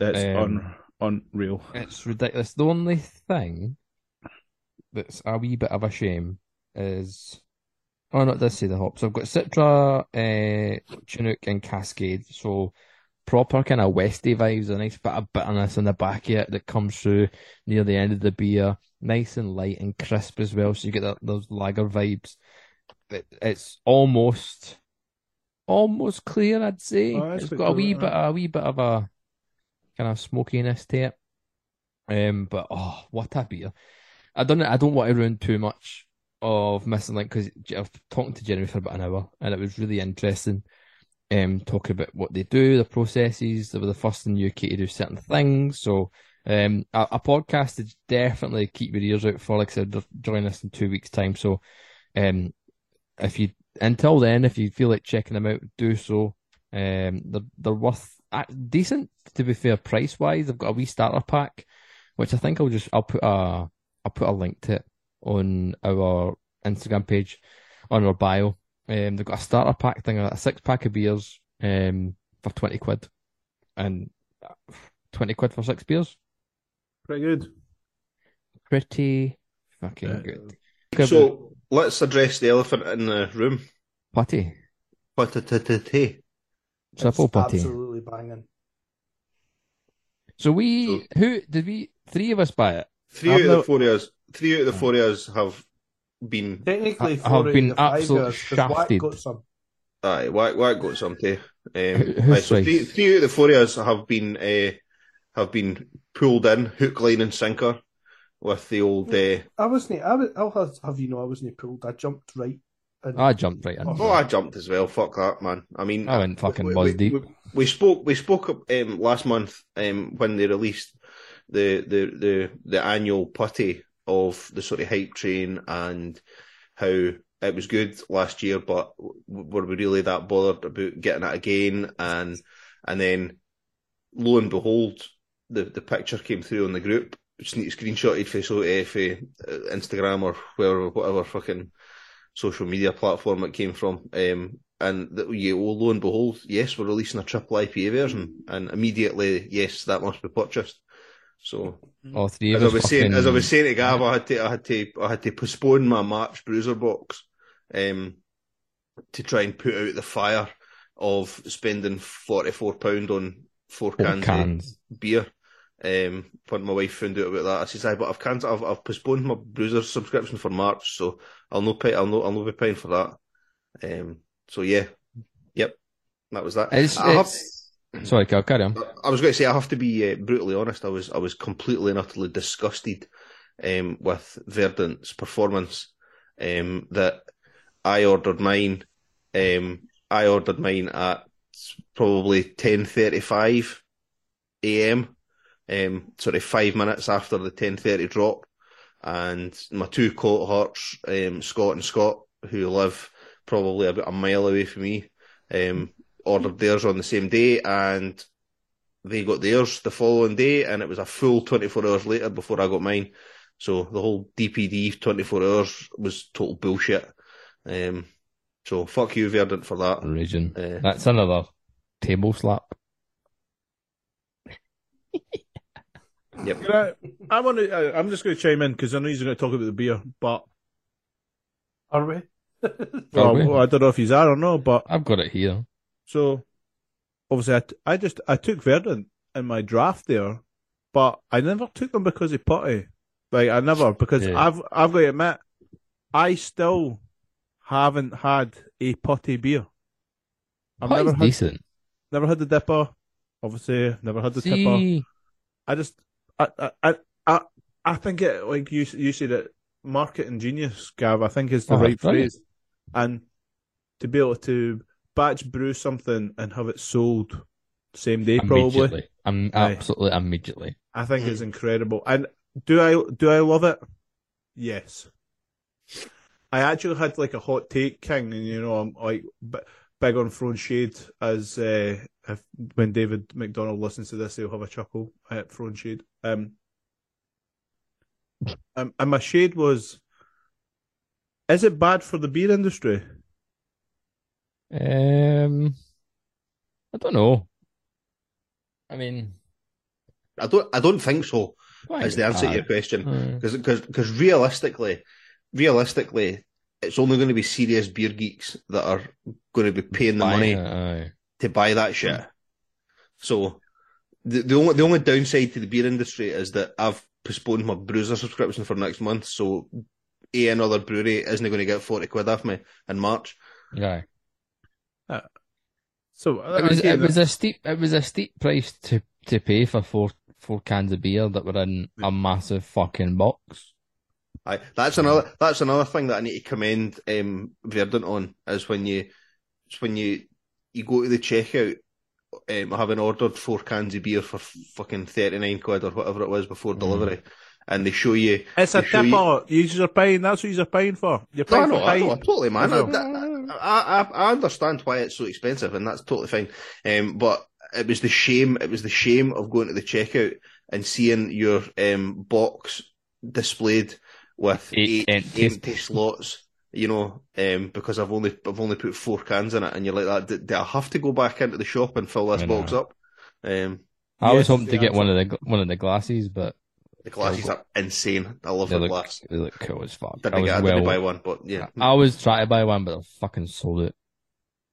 That's Um, un, unreal. It's ridiculous. The only thing that's a wee bit of a shame is, oh no, it does say the hops. I've got Citra, uh, Chinook, and Cascade. So proper kind of Westy vibes. A nice bit of bitterness in the back of it that comes through near the end of the beer. Nice and light and crisp as well. So you get that, those lager vibes. It, it's almost, almost clear. I'd say Oh, it's got a wee bit, a wee bit of a kind of smokiness to it. Um, but oh, what a beer! I don't, I don't want to ruin too much of Missing Link because I've talked to Jeremy for about an hour, and it was really interesting. Um, talking about what they do, the processes. They were the first in the UK to do certain things. So, um, a, a podcast is definitely keep your ears out for. Like I said, joining us in two weeks' time. So, um, if you until then, if you feel like checking them out, do so. Um, they're they're worth uh, decent to be fair price wise. They've got a wee starter pack, which I think I'll just I'll put a I'll put a link to it on our Instagram page on our bio. Um, they've got a starter pack thing, a six pack of beers, um, for twenty quid, and uh, twenty quid for six beers, Pretty good. pretty fucking Uh, good. So let's address the elephant in the room. putty, Pa-ta-ta-ta-ta. triple It's putty. absolutely banging. So we who did we three of us buy it? Three I've out of the no- four of us, three out of the four of us have been. Technically, I- I four have been the five absolutely years, 'cause Wack shafted. got some. Aye, whack, whack got some too. Um, Who- who's aye, so three, three out of the four of us have been uh, have been pulled in hook, line, and sinker with the old. Uh, I wasn't. I was, I'll have, have you know, I wasn't pulled. I jumped right. In. I jumped right in. oh, I jumped as well. Fuck that, man. I mean, I went fucking we, buzz we, deep. we, we spoke. We spoke um, last month um, when they released the the the the annual putty of the sort of hype train and how it was good last year, but were we really that bothered about getting it again? And and then lo and behold, the the picture came through on the group. Just need to screenshot it for so uh, for uh, Instagram or wherever whatever fucking social media platform it came from. Um, and you well, lo and behold, yes, we're releasing a triple IPA version, and immediately, yes, that must be purchased. So All three of as I us. was saying, as I was saying to Gav, I had to, I had to, I had to postpone my March Bruiser box, um, to try and put out the fire of spending forty four pound on four Four cans, cans. of beer. um, when my wife found out about that. I says, "Aye, but I've cancelled. I've, I've postponed my Bruiser subscription for March, so I'll no pay. I'll no. I'll no be paying for that." Um, so yeah, yep, that was that. It's, I have- it's... Sorry, Cal, carry on. I was going to say I have to be uh, brutally honest. I was I was completely and utterly disgusted um, with Verdant's performance. Um, that I ordered mine. Um, I ordered mine at probably ten thirty five a.m. Um, sort of five minutes after the ten thirty drop, and my two cohorts, um, Scott and Scott, who live probably about a mile away from me, um, ordered theirs on the same day, and they got theirs the following day, and it was a full 24 hours later before I got mine. So the whole DPD 24 hours was total bullshit. Um, so fuck you, Verdant, for that. Region. Uh, That's another table slap. yep. Can I, I want to. I- I'm just going to chime in because I know he's going to talk about the beer, but Are we? well, we? I don't know if he's there or not. But I've got it here. So obviously, I, t- I just I took Verdant in my draft there, but I never took them because of putty. Like I never because Yeah. I've I've got to admit, I still haven't had a putty beer. I've Putty's never had decent. never had the dipper. Obviously, never had the tipper. I just, I, I, I, I, I think it, like you, you said it, marketing genius, Gav, I think is the Oh, right phrase. And to be able to batch brew something and have it sold same day, probably, immediately. I'm Aye. absolutely immediately. I think is incredible. And do I, do I love it? Yes. I actually had like a hot take king, and you know, I'm like b- big on throwing shade as uh, if when David McDonald listens to this, he'll have a chuckle at throwing shade. Um, um, and my shade was: Is it bad for the beer industry? Um, I don't know. I mean, I don't. I don't think so. Is the answer to your question? Because because realistically, realistically, it's only going to be serious beer geeks that are going to be paying the money it, to buy that shit. So the the only the only downside to the beer industry is that I've postponed my Bruiser subscription for next month. So a another brewery isn't going to get forty quid off me in March. Aye. So It was it was a steep it was a steep price to to pay for four four cans of beer that were in a massive fucking box. Aye, that's another that's another thing that I need to commend um, Verdant on is when you it's when you you go to the checkout um, having ordered four cans of beer for fucking thirty nine quid or whatever it was before delivery, and they show you it's a they you- tipper. You are paying. That's what you're paying for. You're No, I paying know, for I know, paying. totally, man. I I, know. that- I, I, I understand why it's so expensive, and that's totally fine. Um, but it was the shame. It was the shame of going to the checkout and seeing your um box displayed with Eight eight, empty- empty slots. You know, um, because I've only I've only put four cans in it, and you're like that. Do, do I have to go back into the shop and fill this box up? Um, I Yes, was hoping to get answer. one of the one of the glasses, but the glasses are insane. I love they the look glass. they look cool as fuck. I Didn't was get I didn't buy one, but yeah. I was trying to buy one, but I fucking sold it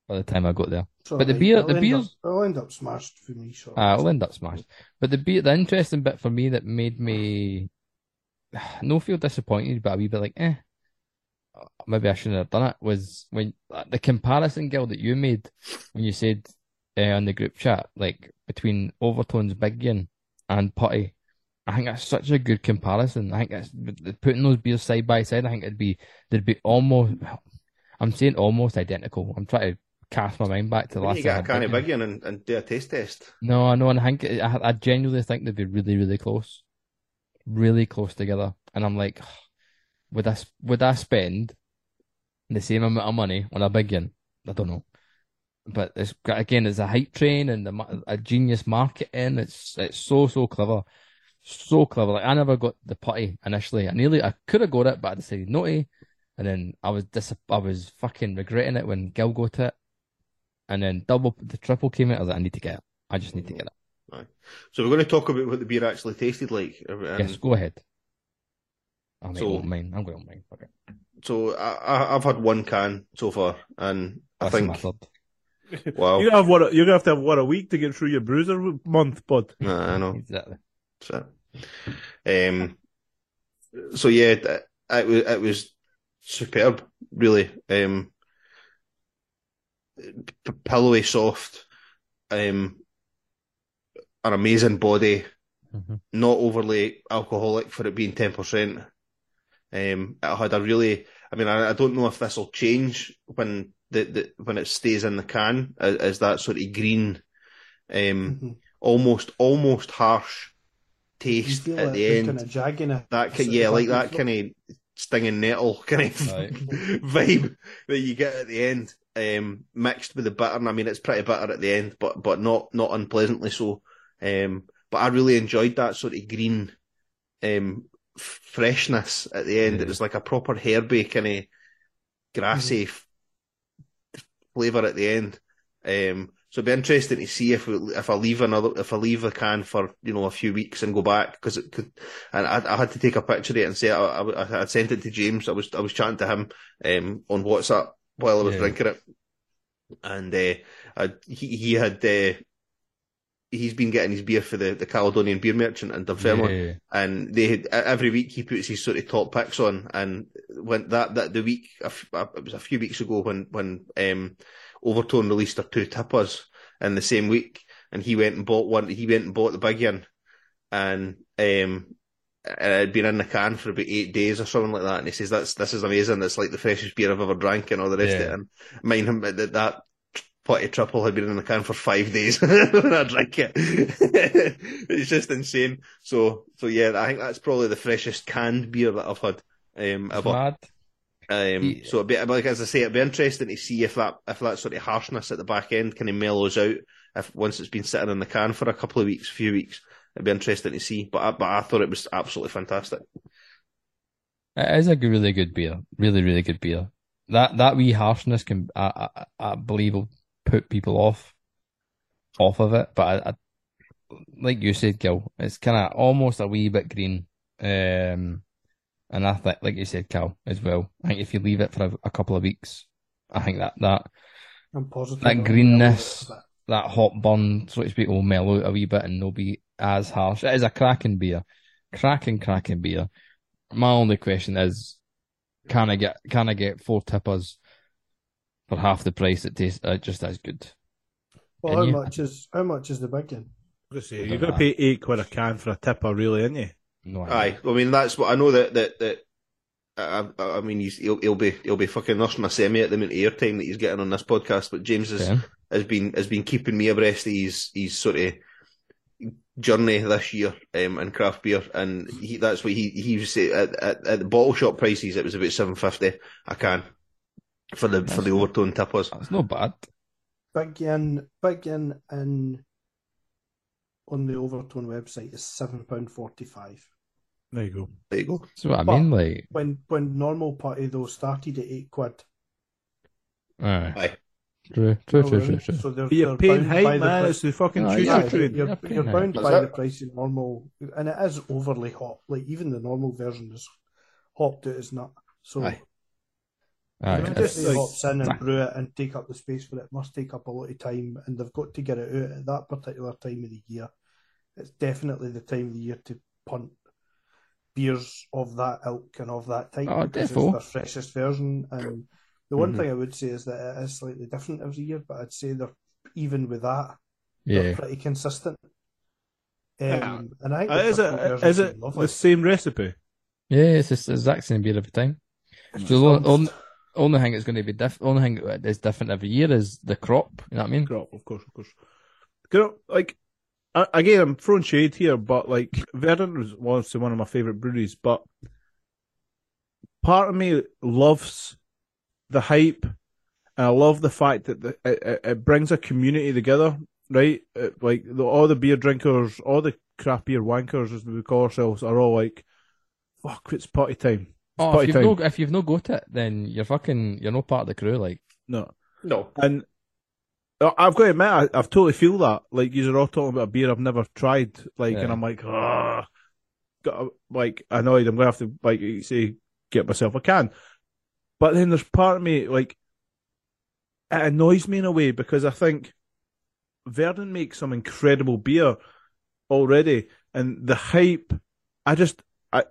by the time I got there. It's all But the beer- It'll the end beers- up- it'll end up smashed for me. So Uh, it'll end up smashed. But the beer, the interesting bit for me that made me no feel disappointed, but a wee bit like, eh, maybe I shouldn't have done it, was when the comparison, Gil, that you made when you said uh, on the group chat, like between Overtones Big Yin and Putty. I think that's such a good comparison. I think that's putting those beers side by side. I think it'd be they'd be almost. I'm saying almost identical. I'm trying to cast my mind back to the last you get a can of had Big Yin. Big Yin and, and do a taste test. No, I know, and I think I, I genuinely think they'd be really, really close, really close together. And I'm like, would I would I spend the same amount of money on a big one? I don't know, but it's again, it's a hype train and the, a genius marketing. It's it's so so clever, so clever. Like I never got the putty initially. I nearly I could have got it, but I decided not to. And then I was dis- I was fucking regretting it when Gil got it. And then double the triple came out. I was like, I need to get it. I just need to get it. So we're going to talk about what the beer actually tasted like. Uh, and Yes, go ahead. I'm So- going mine. I'm going on mine. Okay. So I, I, I've had one can so far, and I That's my think, third. wow, You're gonna have one. You're gonna have to have one a week to get through your bruiser month, bud. Nah, I know. Exactly. So, um, so yeah, it, it was it was superb, really. Um, p- pillowy, soft, um, an amazing body, Mhm. not overly alcoholic for it being ten percent. Um, it had a really, I mean, I, I don't know if this will change when the, the when it stays in the can as, that sort of green, um, Mhm. almost almost harsh taste feel at the bit end. kind of jagginess. That ki- at yeah, like that kind of stinging nettle kind of vibe that you get at the end, um, mixed with the bitter. And I mean, it's pretty bitter at the end, but but not not unpleasantly so. Um, but I really enjoyed that sort of green, um, f- freshness at the end. Yeah. It was like a proper herby kind of grassy f- flavor at the end. Um, so it'd be interesting to see if if I leave another if I leave the can for you know a few weeks and go back because it could. And I, I had to take a picture of it and say I, I, I sent it to James. I was I was chatting to him um, on WhatsApp while I was Yeah. drinking it, and uh, I, he he had. Uh, He's been getting his beer for the, the Caledonian Beer Merchant in Dunfermline, Yeah. and they had, every week he puts his sort of top picks on. And when that that the week it was a few weeks ago when when um, Overtone released their two tippers in the same week, and he went and bought one. He went and bought the big one, and um, it had been in the can for about eight days or something like that. And he says that's this is amazing. That's like the freshest beer I've ever drank, and all the rest of it. And mind him that that. Putty triple had been in the can for five days when I drank it. it's just insane. So, so yeah, I think that's probably the freshest canned beer that I've had um, ever. Mad. Um, Yeah. so be, like as I say, it'd be interesting to see if that if that sort of harshness at the back end kind of mellows out. If once it's been sitting in the can for a couple of weeks, few weeks, it'd be interesting to see. But I, but I thought it was absolutely fantastic. It is a really good beer. Really, really good beer. That that wee harshness can, I, I, I believe, will put people off off of it. But I, I, like you said, Gil, it's kind of almost a wee bit green. Um, and I think, like you said, Cal, as well. I think if you leave it for a, a couple of weeks, I think that that I'm positive. That greenness. mellow a bit. that hot burn, so to speak, will mellow out a wee bit and not be as harsh. It is a cracking beer, cracking, cracking beer. My only question is, can I get can I get four tippers for half the price? It tastes uh, just as good. Well, Can how you? much is how much is the big one? You're going to pay eight quid a can for a tipper, really, aren't you? No, Aye, I mean that's what I know that that that. I, I I mean, he's, he'll, he'll be he'll be fucking nursing a semi at the amount of airtime that he's getting on this podcast. But James has, Okay. has been has been keeping me abreast of his his sort of journey this year um, in craft beer, and he, that's what he he was saying at, at, at the bottle shop prices. It was about seven fifty a can for the for the overtone tippers. That's not bad. Big yin, big yin in on the Overtone website is seven pound forty five. There you go. There you go. That's what I But- mean. Like, When when normal Putty though started at eight quid. aye, Aye. true, true, true, really? true, true. So they're, You're they're paying bound by the man. It's the fucking Aye, choo yeah, choo train. You're, Yeah, you're bound by the price of normal, and it is overly hot. Like even the normal version is hopped out as nut. So Aye. Aye, if it's- somebody like- hops in and brew it and take up the space for it, it must take up a lot of time, and they've got to get it out at that particular time of the year. It's definitely the time of the year to punt beers of that ilk and of that type Oh, because defo. it's the freshest version. And the one Mhm. thing I would say is that it is slightly different every year, but I'd say they're even with that, yeah. they're pretty consistent. Um, Yeah. and I think Uh, the is purple it, version's is it lovely. the same recipe? Yeah, it's the exact same beer every time. So the only, only thing that's going to be different, only thing that is different every year is the crop. You know what I mean? Crop, of course, of course. You know, like, a- again, I'm throwing shade here, but like, Verdant was obviously one of my favourite breweries, but part of me loves the hype, and I love the fact that the, it, it- it brings a community together, right? It- like, the, all the beer drinkers, all the craft beer wankers, as we call ourselves, are all like, fuck, it's party time. It's Oh, if you've time. no if you've no got it, then you're fucking you're no part of the crew. Like, No. No, And I- I've got to admit, I, I've totally feel that. Like, you're all talking about a beer I've never tried. Like, and I'm like, ah, got like annoyed. I'm gonna have to like say, get myself a can. But then there's part of me like it annoys me in a way because I think Verdant makes some incredible beer already, and the hype. I just, I,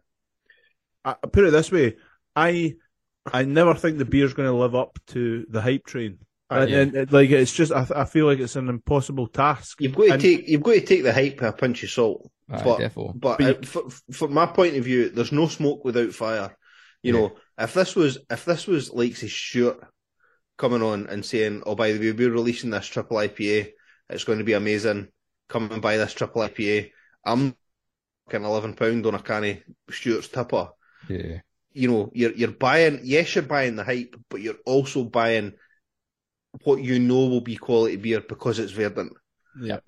I put it this way, I, I never think the beer's going to live up to the hype train. Uh, And, yeah. and it- like it's just, I, I feel like it's an impossible task. You've got to And- take you've got to take the hype with a pinch of salt. Aye, but defo. but But you- uh, for, from my point of view, there's no smoke without fire. You Yeah. know, if this was if this was like say Stewart coming on and saying, "Oh, by the way, we're releasing this triple IPA. It's going to be amazing. Come and buy this triple IPA." I'm fucking eleven pound on a can of Stewart's tipper. Yeah. You know, you're you're buying. Yes, you're buying the hype, but you're also buying what you know will be quality beer because it's Verdant. Yeah.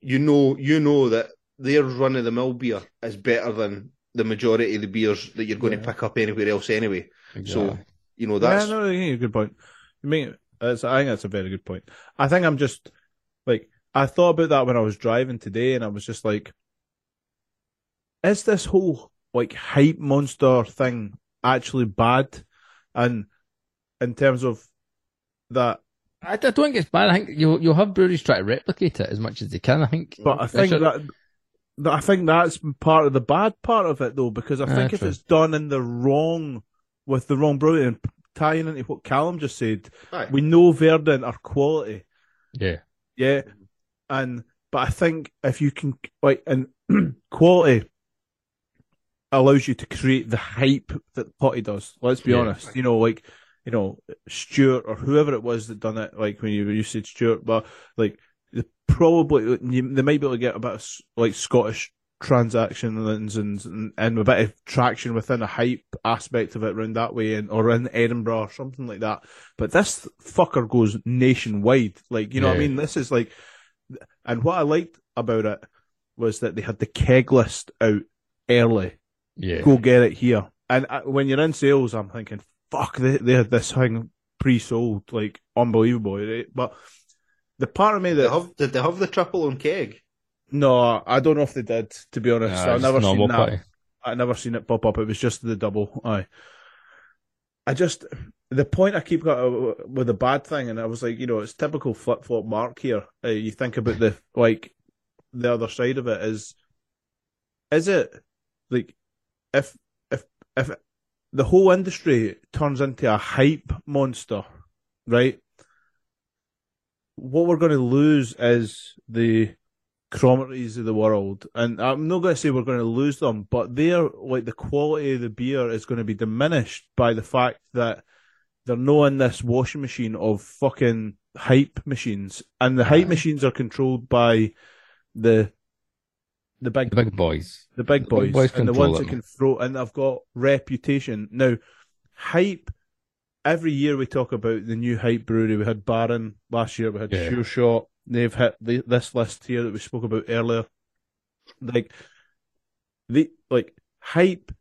You know, you know that their run of the mill beer is better than the majority of the beers that you're going Yeah. to pick up anywhere else anyway. Exactly. So you know that's Yeah, no, yeah, good point. I mean, I think that's a very good point. I think I'm just like I thought about that when I was driving today, and I was just like, is this whole like hype monster thing actually bad? And in terms of that, I, I don't think it's bad. I think you'll you'll have breweries try to replicate it as much as they can. I think. but I think Sure. that. that- I think that's part of the bad part of it, though, because I Ah, think if true. it's done in the wrong, with the wrong brewery, and tying into what Callum just said, Aye. we know Verdant are quality. Yeah. Yeah, and but I think if you can like and quality allows you to create the hype that Putty does. Let's be Yeah. honest. You know, like you know Stewart or whoever it was that done it. Like when you you said Stewart, but like the probably they might be able to get a bit of like Scottish transactions and, and and a bit of traction within a hype aspect of it around that way and or in Edinburgh or something like that. But this fucker goes nationwide. Like, you know what I mean? This is like and what I liked about it was that they had the keg list out early. Yeah. Go get it here. And uh, when you're in sales, I'm thinking, fuck, they, they had this thing pre-sold, like unbelievable. Right? But the part of me Did they that have, did they have the triple on keg? no, I don't know if they did. To be honest, Nah, I've never seen that. putty. I never seen it pop up. It was just the double. Aye. I just the point I keep got uh, with the bad thing, and I was like, you know, it's typical flip flop Mark here. Uh, you think about the like the other side of it is, is it like if if if the whole industry turns into a hype monster, right? What we're going to lose is the Cromarties of the world, and I'm not going to say we're going to lose them, but they're like the quality of the beer is going to be diminished by the fact that they're not in this washing machine of fucking hype machines, and the hype machines are controlled by the the big The big boys. the big The boys, big boys and the ones that them. can throw, and they've got reputation. Now, hype. Every year we talk about the new hype brewery. We had Baron last year. We had Yeah. Sureshot. They've hit the, this list here that we spoke about earlier. Like the like hype,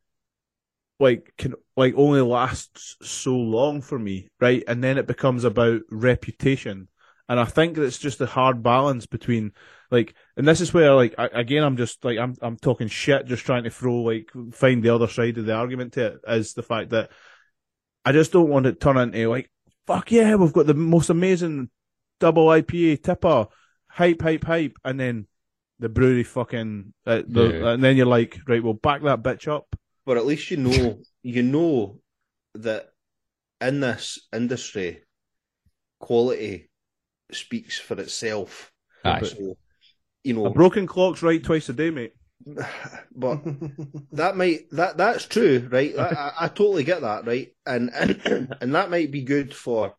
like can like only lasts so long for me, right? And then it becomes about reputation. And I think that's just a hard balance between like, and this is where like I, again I'm just like I'm I'm talking shit, just trying to throw like find the other side of the argument to it is the fact that I just don't want it to turn into like fuck yeah, we've got the most amazing double IPA tipper, hype, hype, hype, and then the brewery fucking, uh, the, Yeah. and then you're like, right, we'll back that bitch up. But at least you know you know that in this industry, quality speaks for itself. Aye. So, you A know, broken clock's right twice a day, mate. but that might that that's true, right? I, I, I totally get that, right? And and and that might be good for,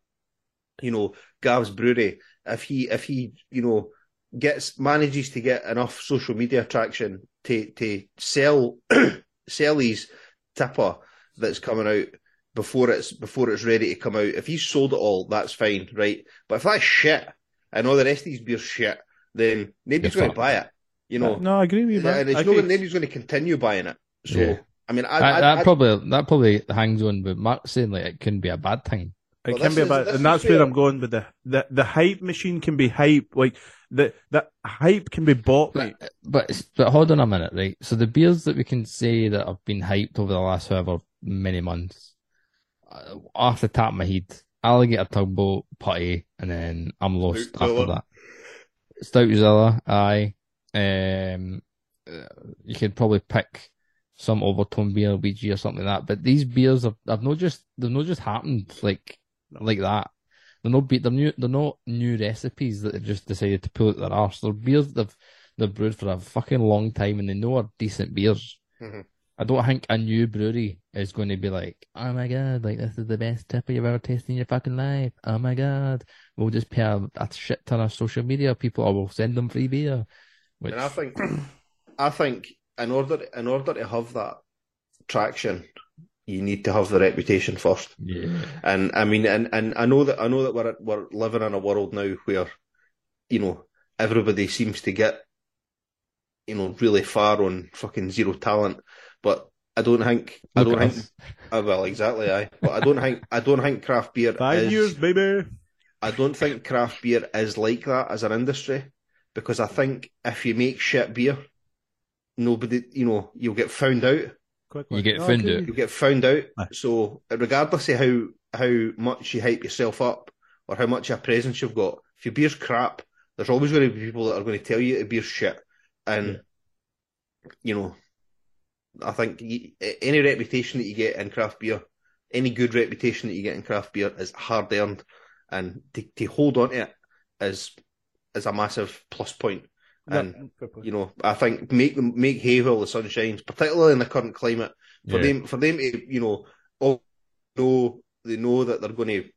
you know, Gav's brewery if he if he you know gets manages to get enough social media traction to to sell sell his tipper that's coming out before it's before it's ready to come out. If he's sold it all, that's fine, right? But if that's shit and all the rest of these beers shit, then nobody's You're going to buy it. You know, no, I agree with you, man. and it's I no, agree. nobody's going to continue buying it. So, Yeah. I mean, I, That, I, that I- probably that probably hangs on with Mark saying like it couldn't be a bad thing. It Well, can be is- about, this and that's where where- I'm going with the, the the hype machine can be hype, like the the hype can be bought. But, but but hold on a minute, right? So the beers that we can say that have been hyped over the last however many months, uh, off the top of my head, Alligator Tugboat, Putty, and then I'm lost Stoutzilla. after that. Stoutzilla, aye. Um, uh, you could probably pick some overtone beer, Ouija or something like that. But these beers have, have not just they've not just happened like like that. They're not be they're new they're not new recipes that they've just decided to pull out their arse. They're beers they've they've brewed for a fucking long time and they know are decent beers. Mhm. I don't think a new brewery is going to be like, oh my god, like this is the best tipper you've ever tasted in your fucking life. Oh my god, we'll just pay a, a shit ton of social media people, or we'll send them free beer. Which And I think, I think in order in order to have that traction, you need to have the reputation first. yeah, And I mean, and, and I know that I know that we're we're living in a world now where, you know, everybody seems to get, you know, really far on fucking zero talent. But I don't think I don't think uh, well exactly I. But I don't think I don't think craft beer Five is, years, baby. I don't think craft beer is like that as an industry because I think if you make shit beer, nobody, you know, you'll get found out. Quickly. You get Oh, found okay. out. You get found out. So regardless of how how much you hype yourself up or how much of a presence you've got, if your beer's crap, there's always going to be people that are going to tell you the beer's shit. And you know, I think you, any reputation that you get in craft beer, any good reputation that you get in craft beer is hard earned, and to, to hold on to it is is a massive plus point. And Yeah, you know, I think make them make hay while the sun shines, particularly in the current climate. For Yeah. them, for them to you know, all know they know that they're going to,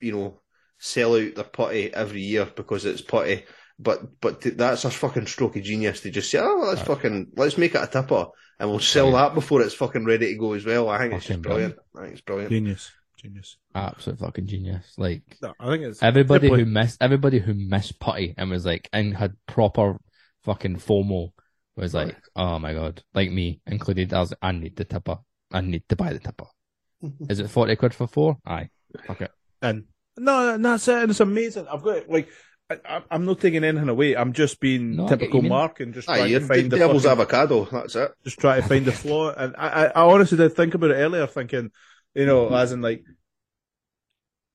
you know, sell out their putty every year because it's putty. But but th- that's a fucking stroke of genius to just say, oh, let's Right. fucking let's make it a tipper and we'll sell that before it's fucking ready to go as well. I think it's just brilliant. I think it's brilliant. Genius. Genius. absolute fucking genius. Like No, I think it's everybody who point. missed everybody who missed putty and was like and had proper fucking FOMO was like, oh my god, like me included. I was, I need the tipper. I need to buy the tipper. Is it forty quid for four? Aye, fuck it. And no, and that's it. And it's amazing. I've got it. Like, I, I- I'm not taking anything away. I'm just being No, typical. Mark and just Aye, trying to find the devil's fucking- avocado. That's it. just try to find the flaw. And I, I, I honestly did think about it earlier, thinking, you know, as in like,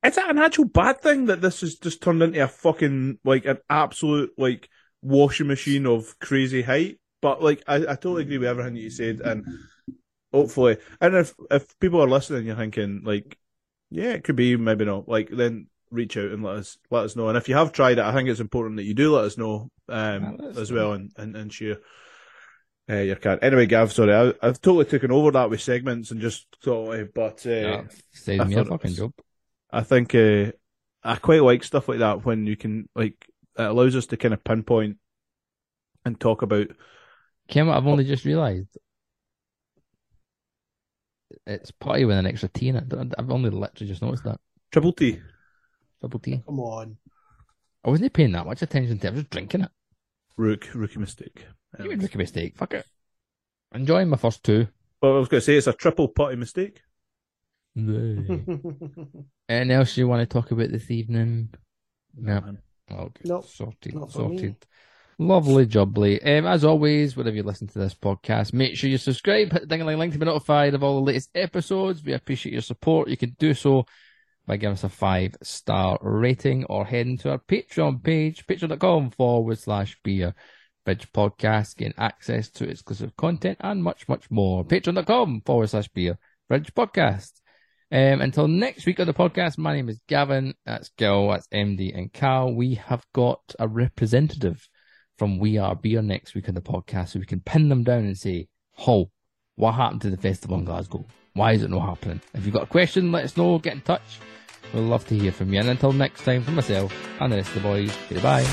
is that an actual bad thing that this has just turned into a fucking like an absolute like washing machine of crazy height? But like, I, I totally agree with everything you said, and hopefully, and if if people are listening, you're thinking like, yeah, it could be, maybe not. Like, then reach out and let us let us know. And if you have tried it, I think it's important that you do let us know um, Yeah, as well and and, and share uh, your card. Anyway, Gav, sorry, I, I've totally taken over that with segments and just totally, but uh, Yeah, saves I me a fucking job. I think uh, I quite like stuff like that when you can like it allows us to kind of pinpoint and talk about. Kim, I've only just realised it's putty with an extra T in it. I've only literally just noticed that. Triple T. Double T. Come on. I wasn't paying that much attention to it. I was just drinking it. Rook, rookie mistake. You would make a mistake. Fuck it. Enjoying my first two. Well, I was going to say it's a triple putty mistake. No. Anything else you want to talk about this evening? No. man. Okay. Nope, Sorted. not for me. sorted. Lovely jubbly. Um, as always, whenever you listen to this podcast, make sure you subscribe, hit the ding link to be notified of all the latest episodes. We appreciate your support. You can do so by giving us a five star rating or heading to our Patreon page, patreon.com forward slash beer fridge podcast, gain access to exclusive content and much, much more. Patreon.com forward slash beer fridge podcast. Um, until next week on the podcast, my name is Gavin. That's Gil. That's MD and Cal. We have got a representative from We Are Beer next week on the podcast, so we can pin them down and say, "Ho, what happened to the festival in Glasgow? Why is it not happening?" If you've got a question, let us know. Get in touch. We'd love to hear from you. And until next time, for myself and the rest of the boys, goodbye.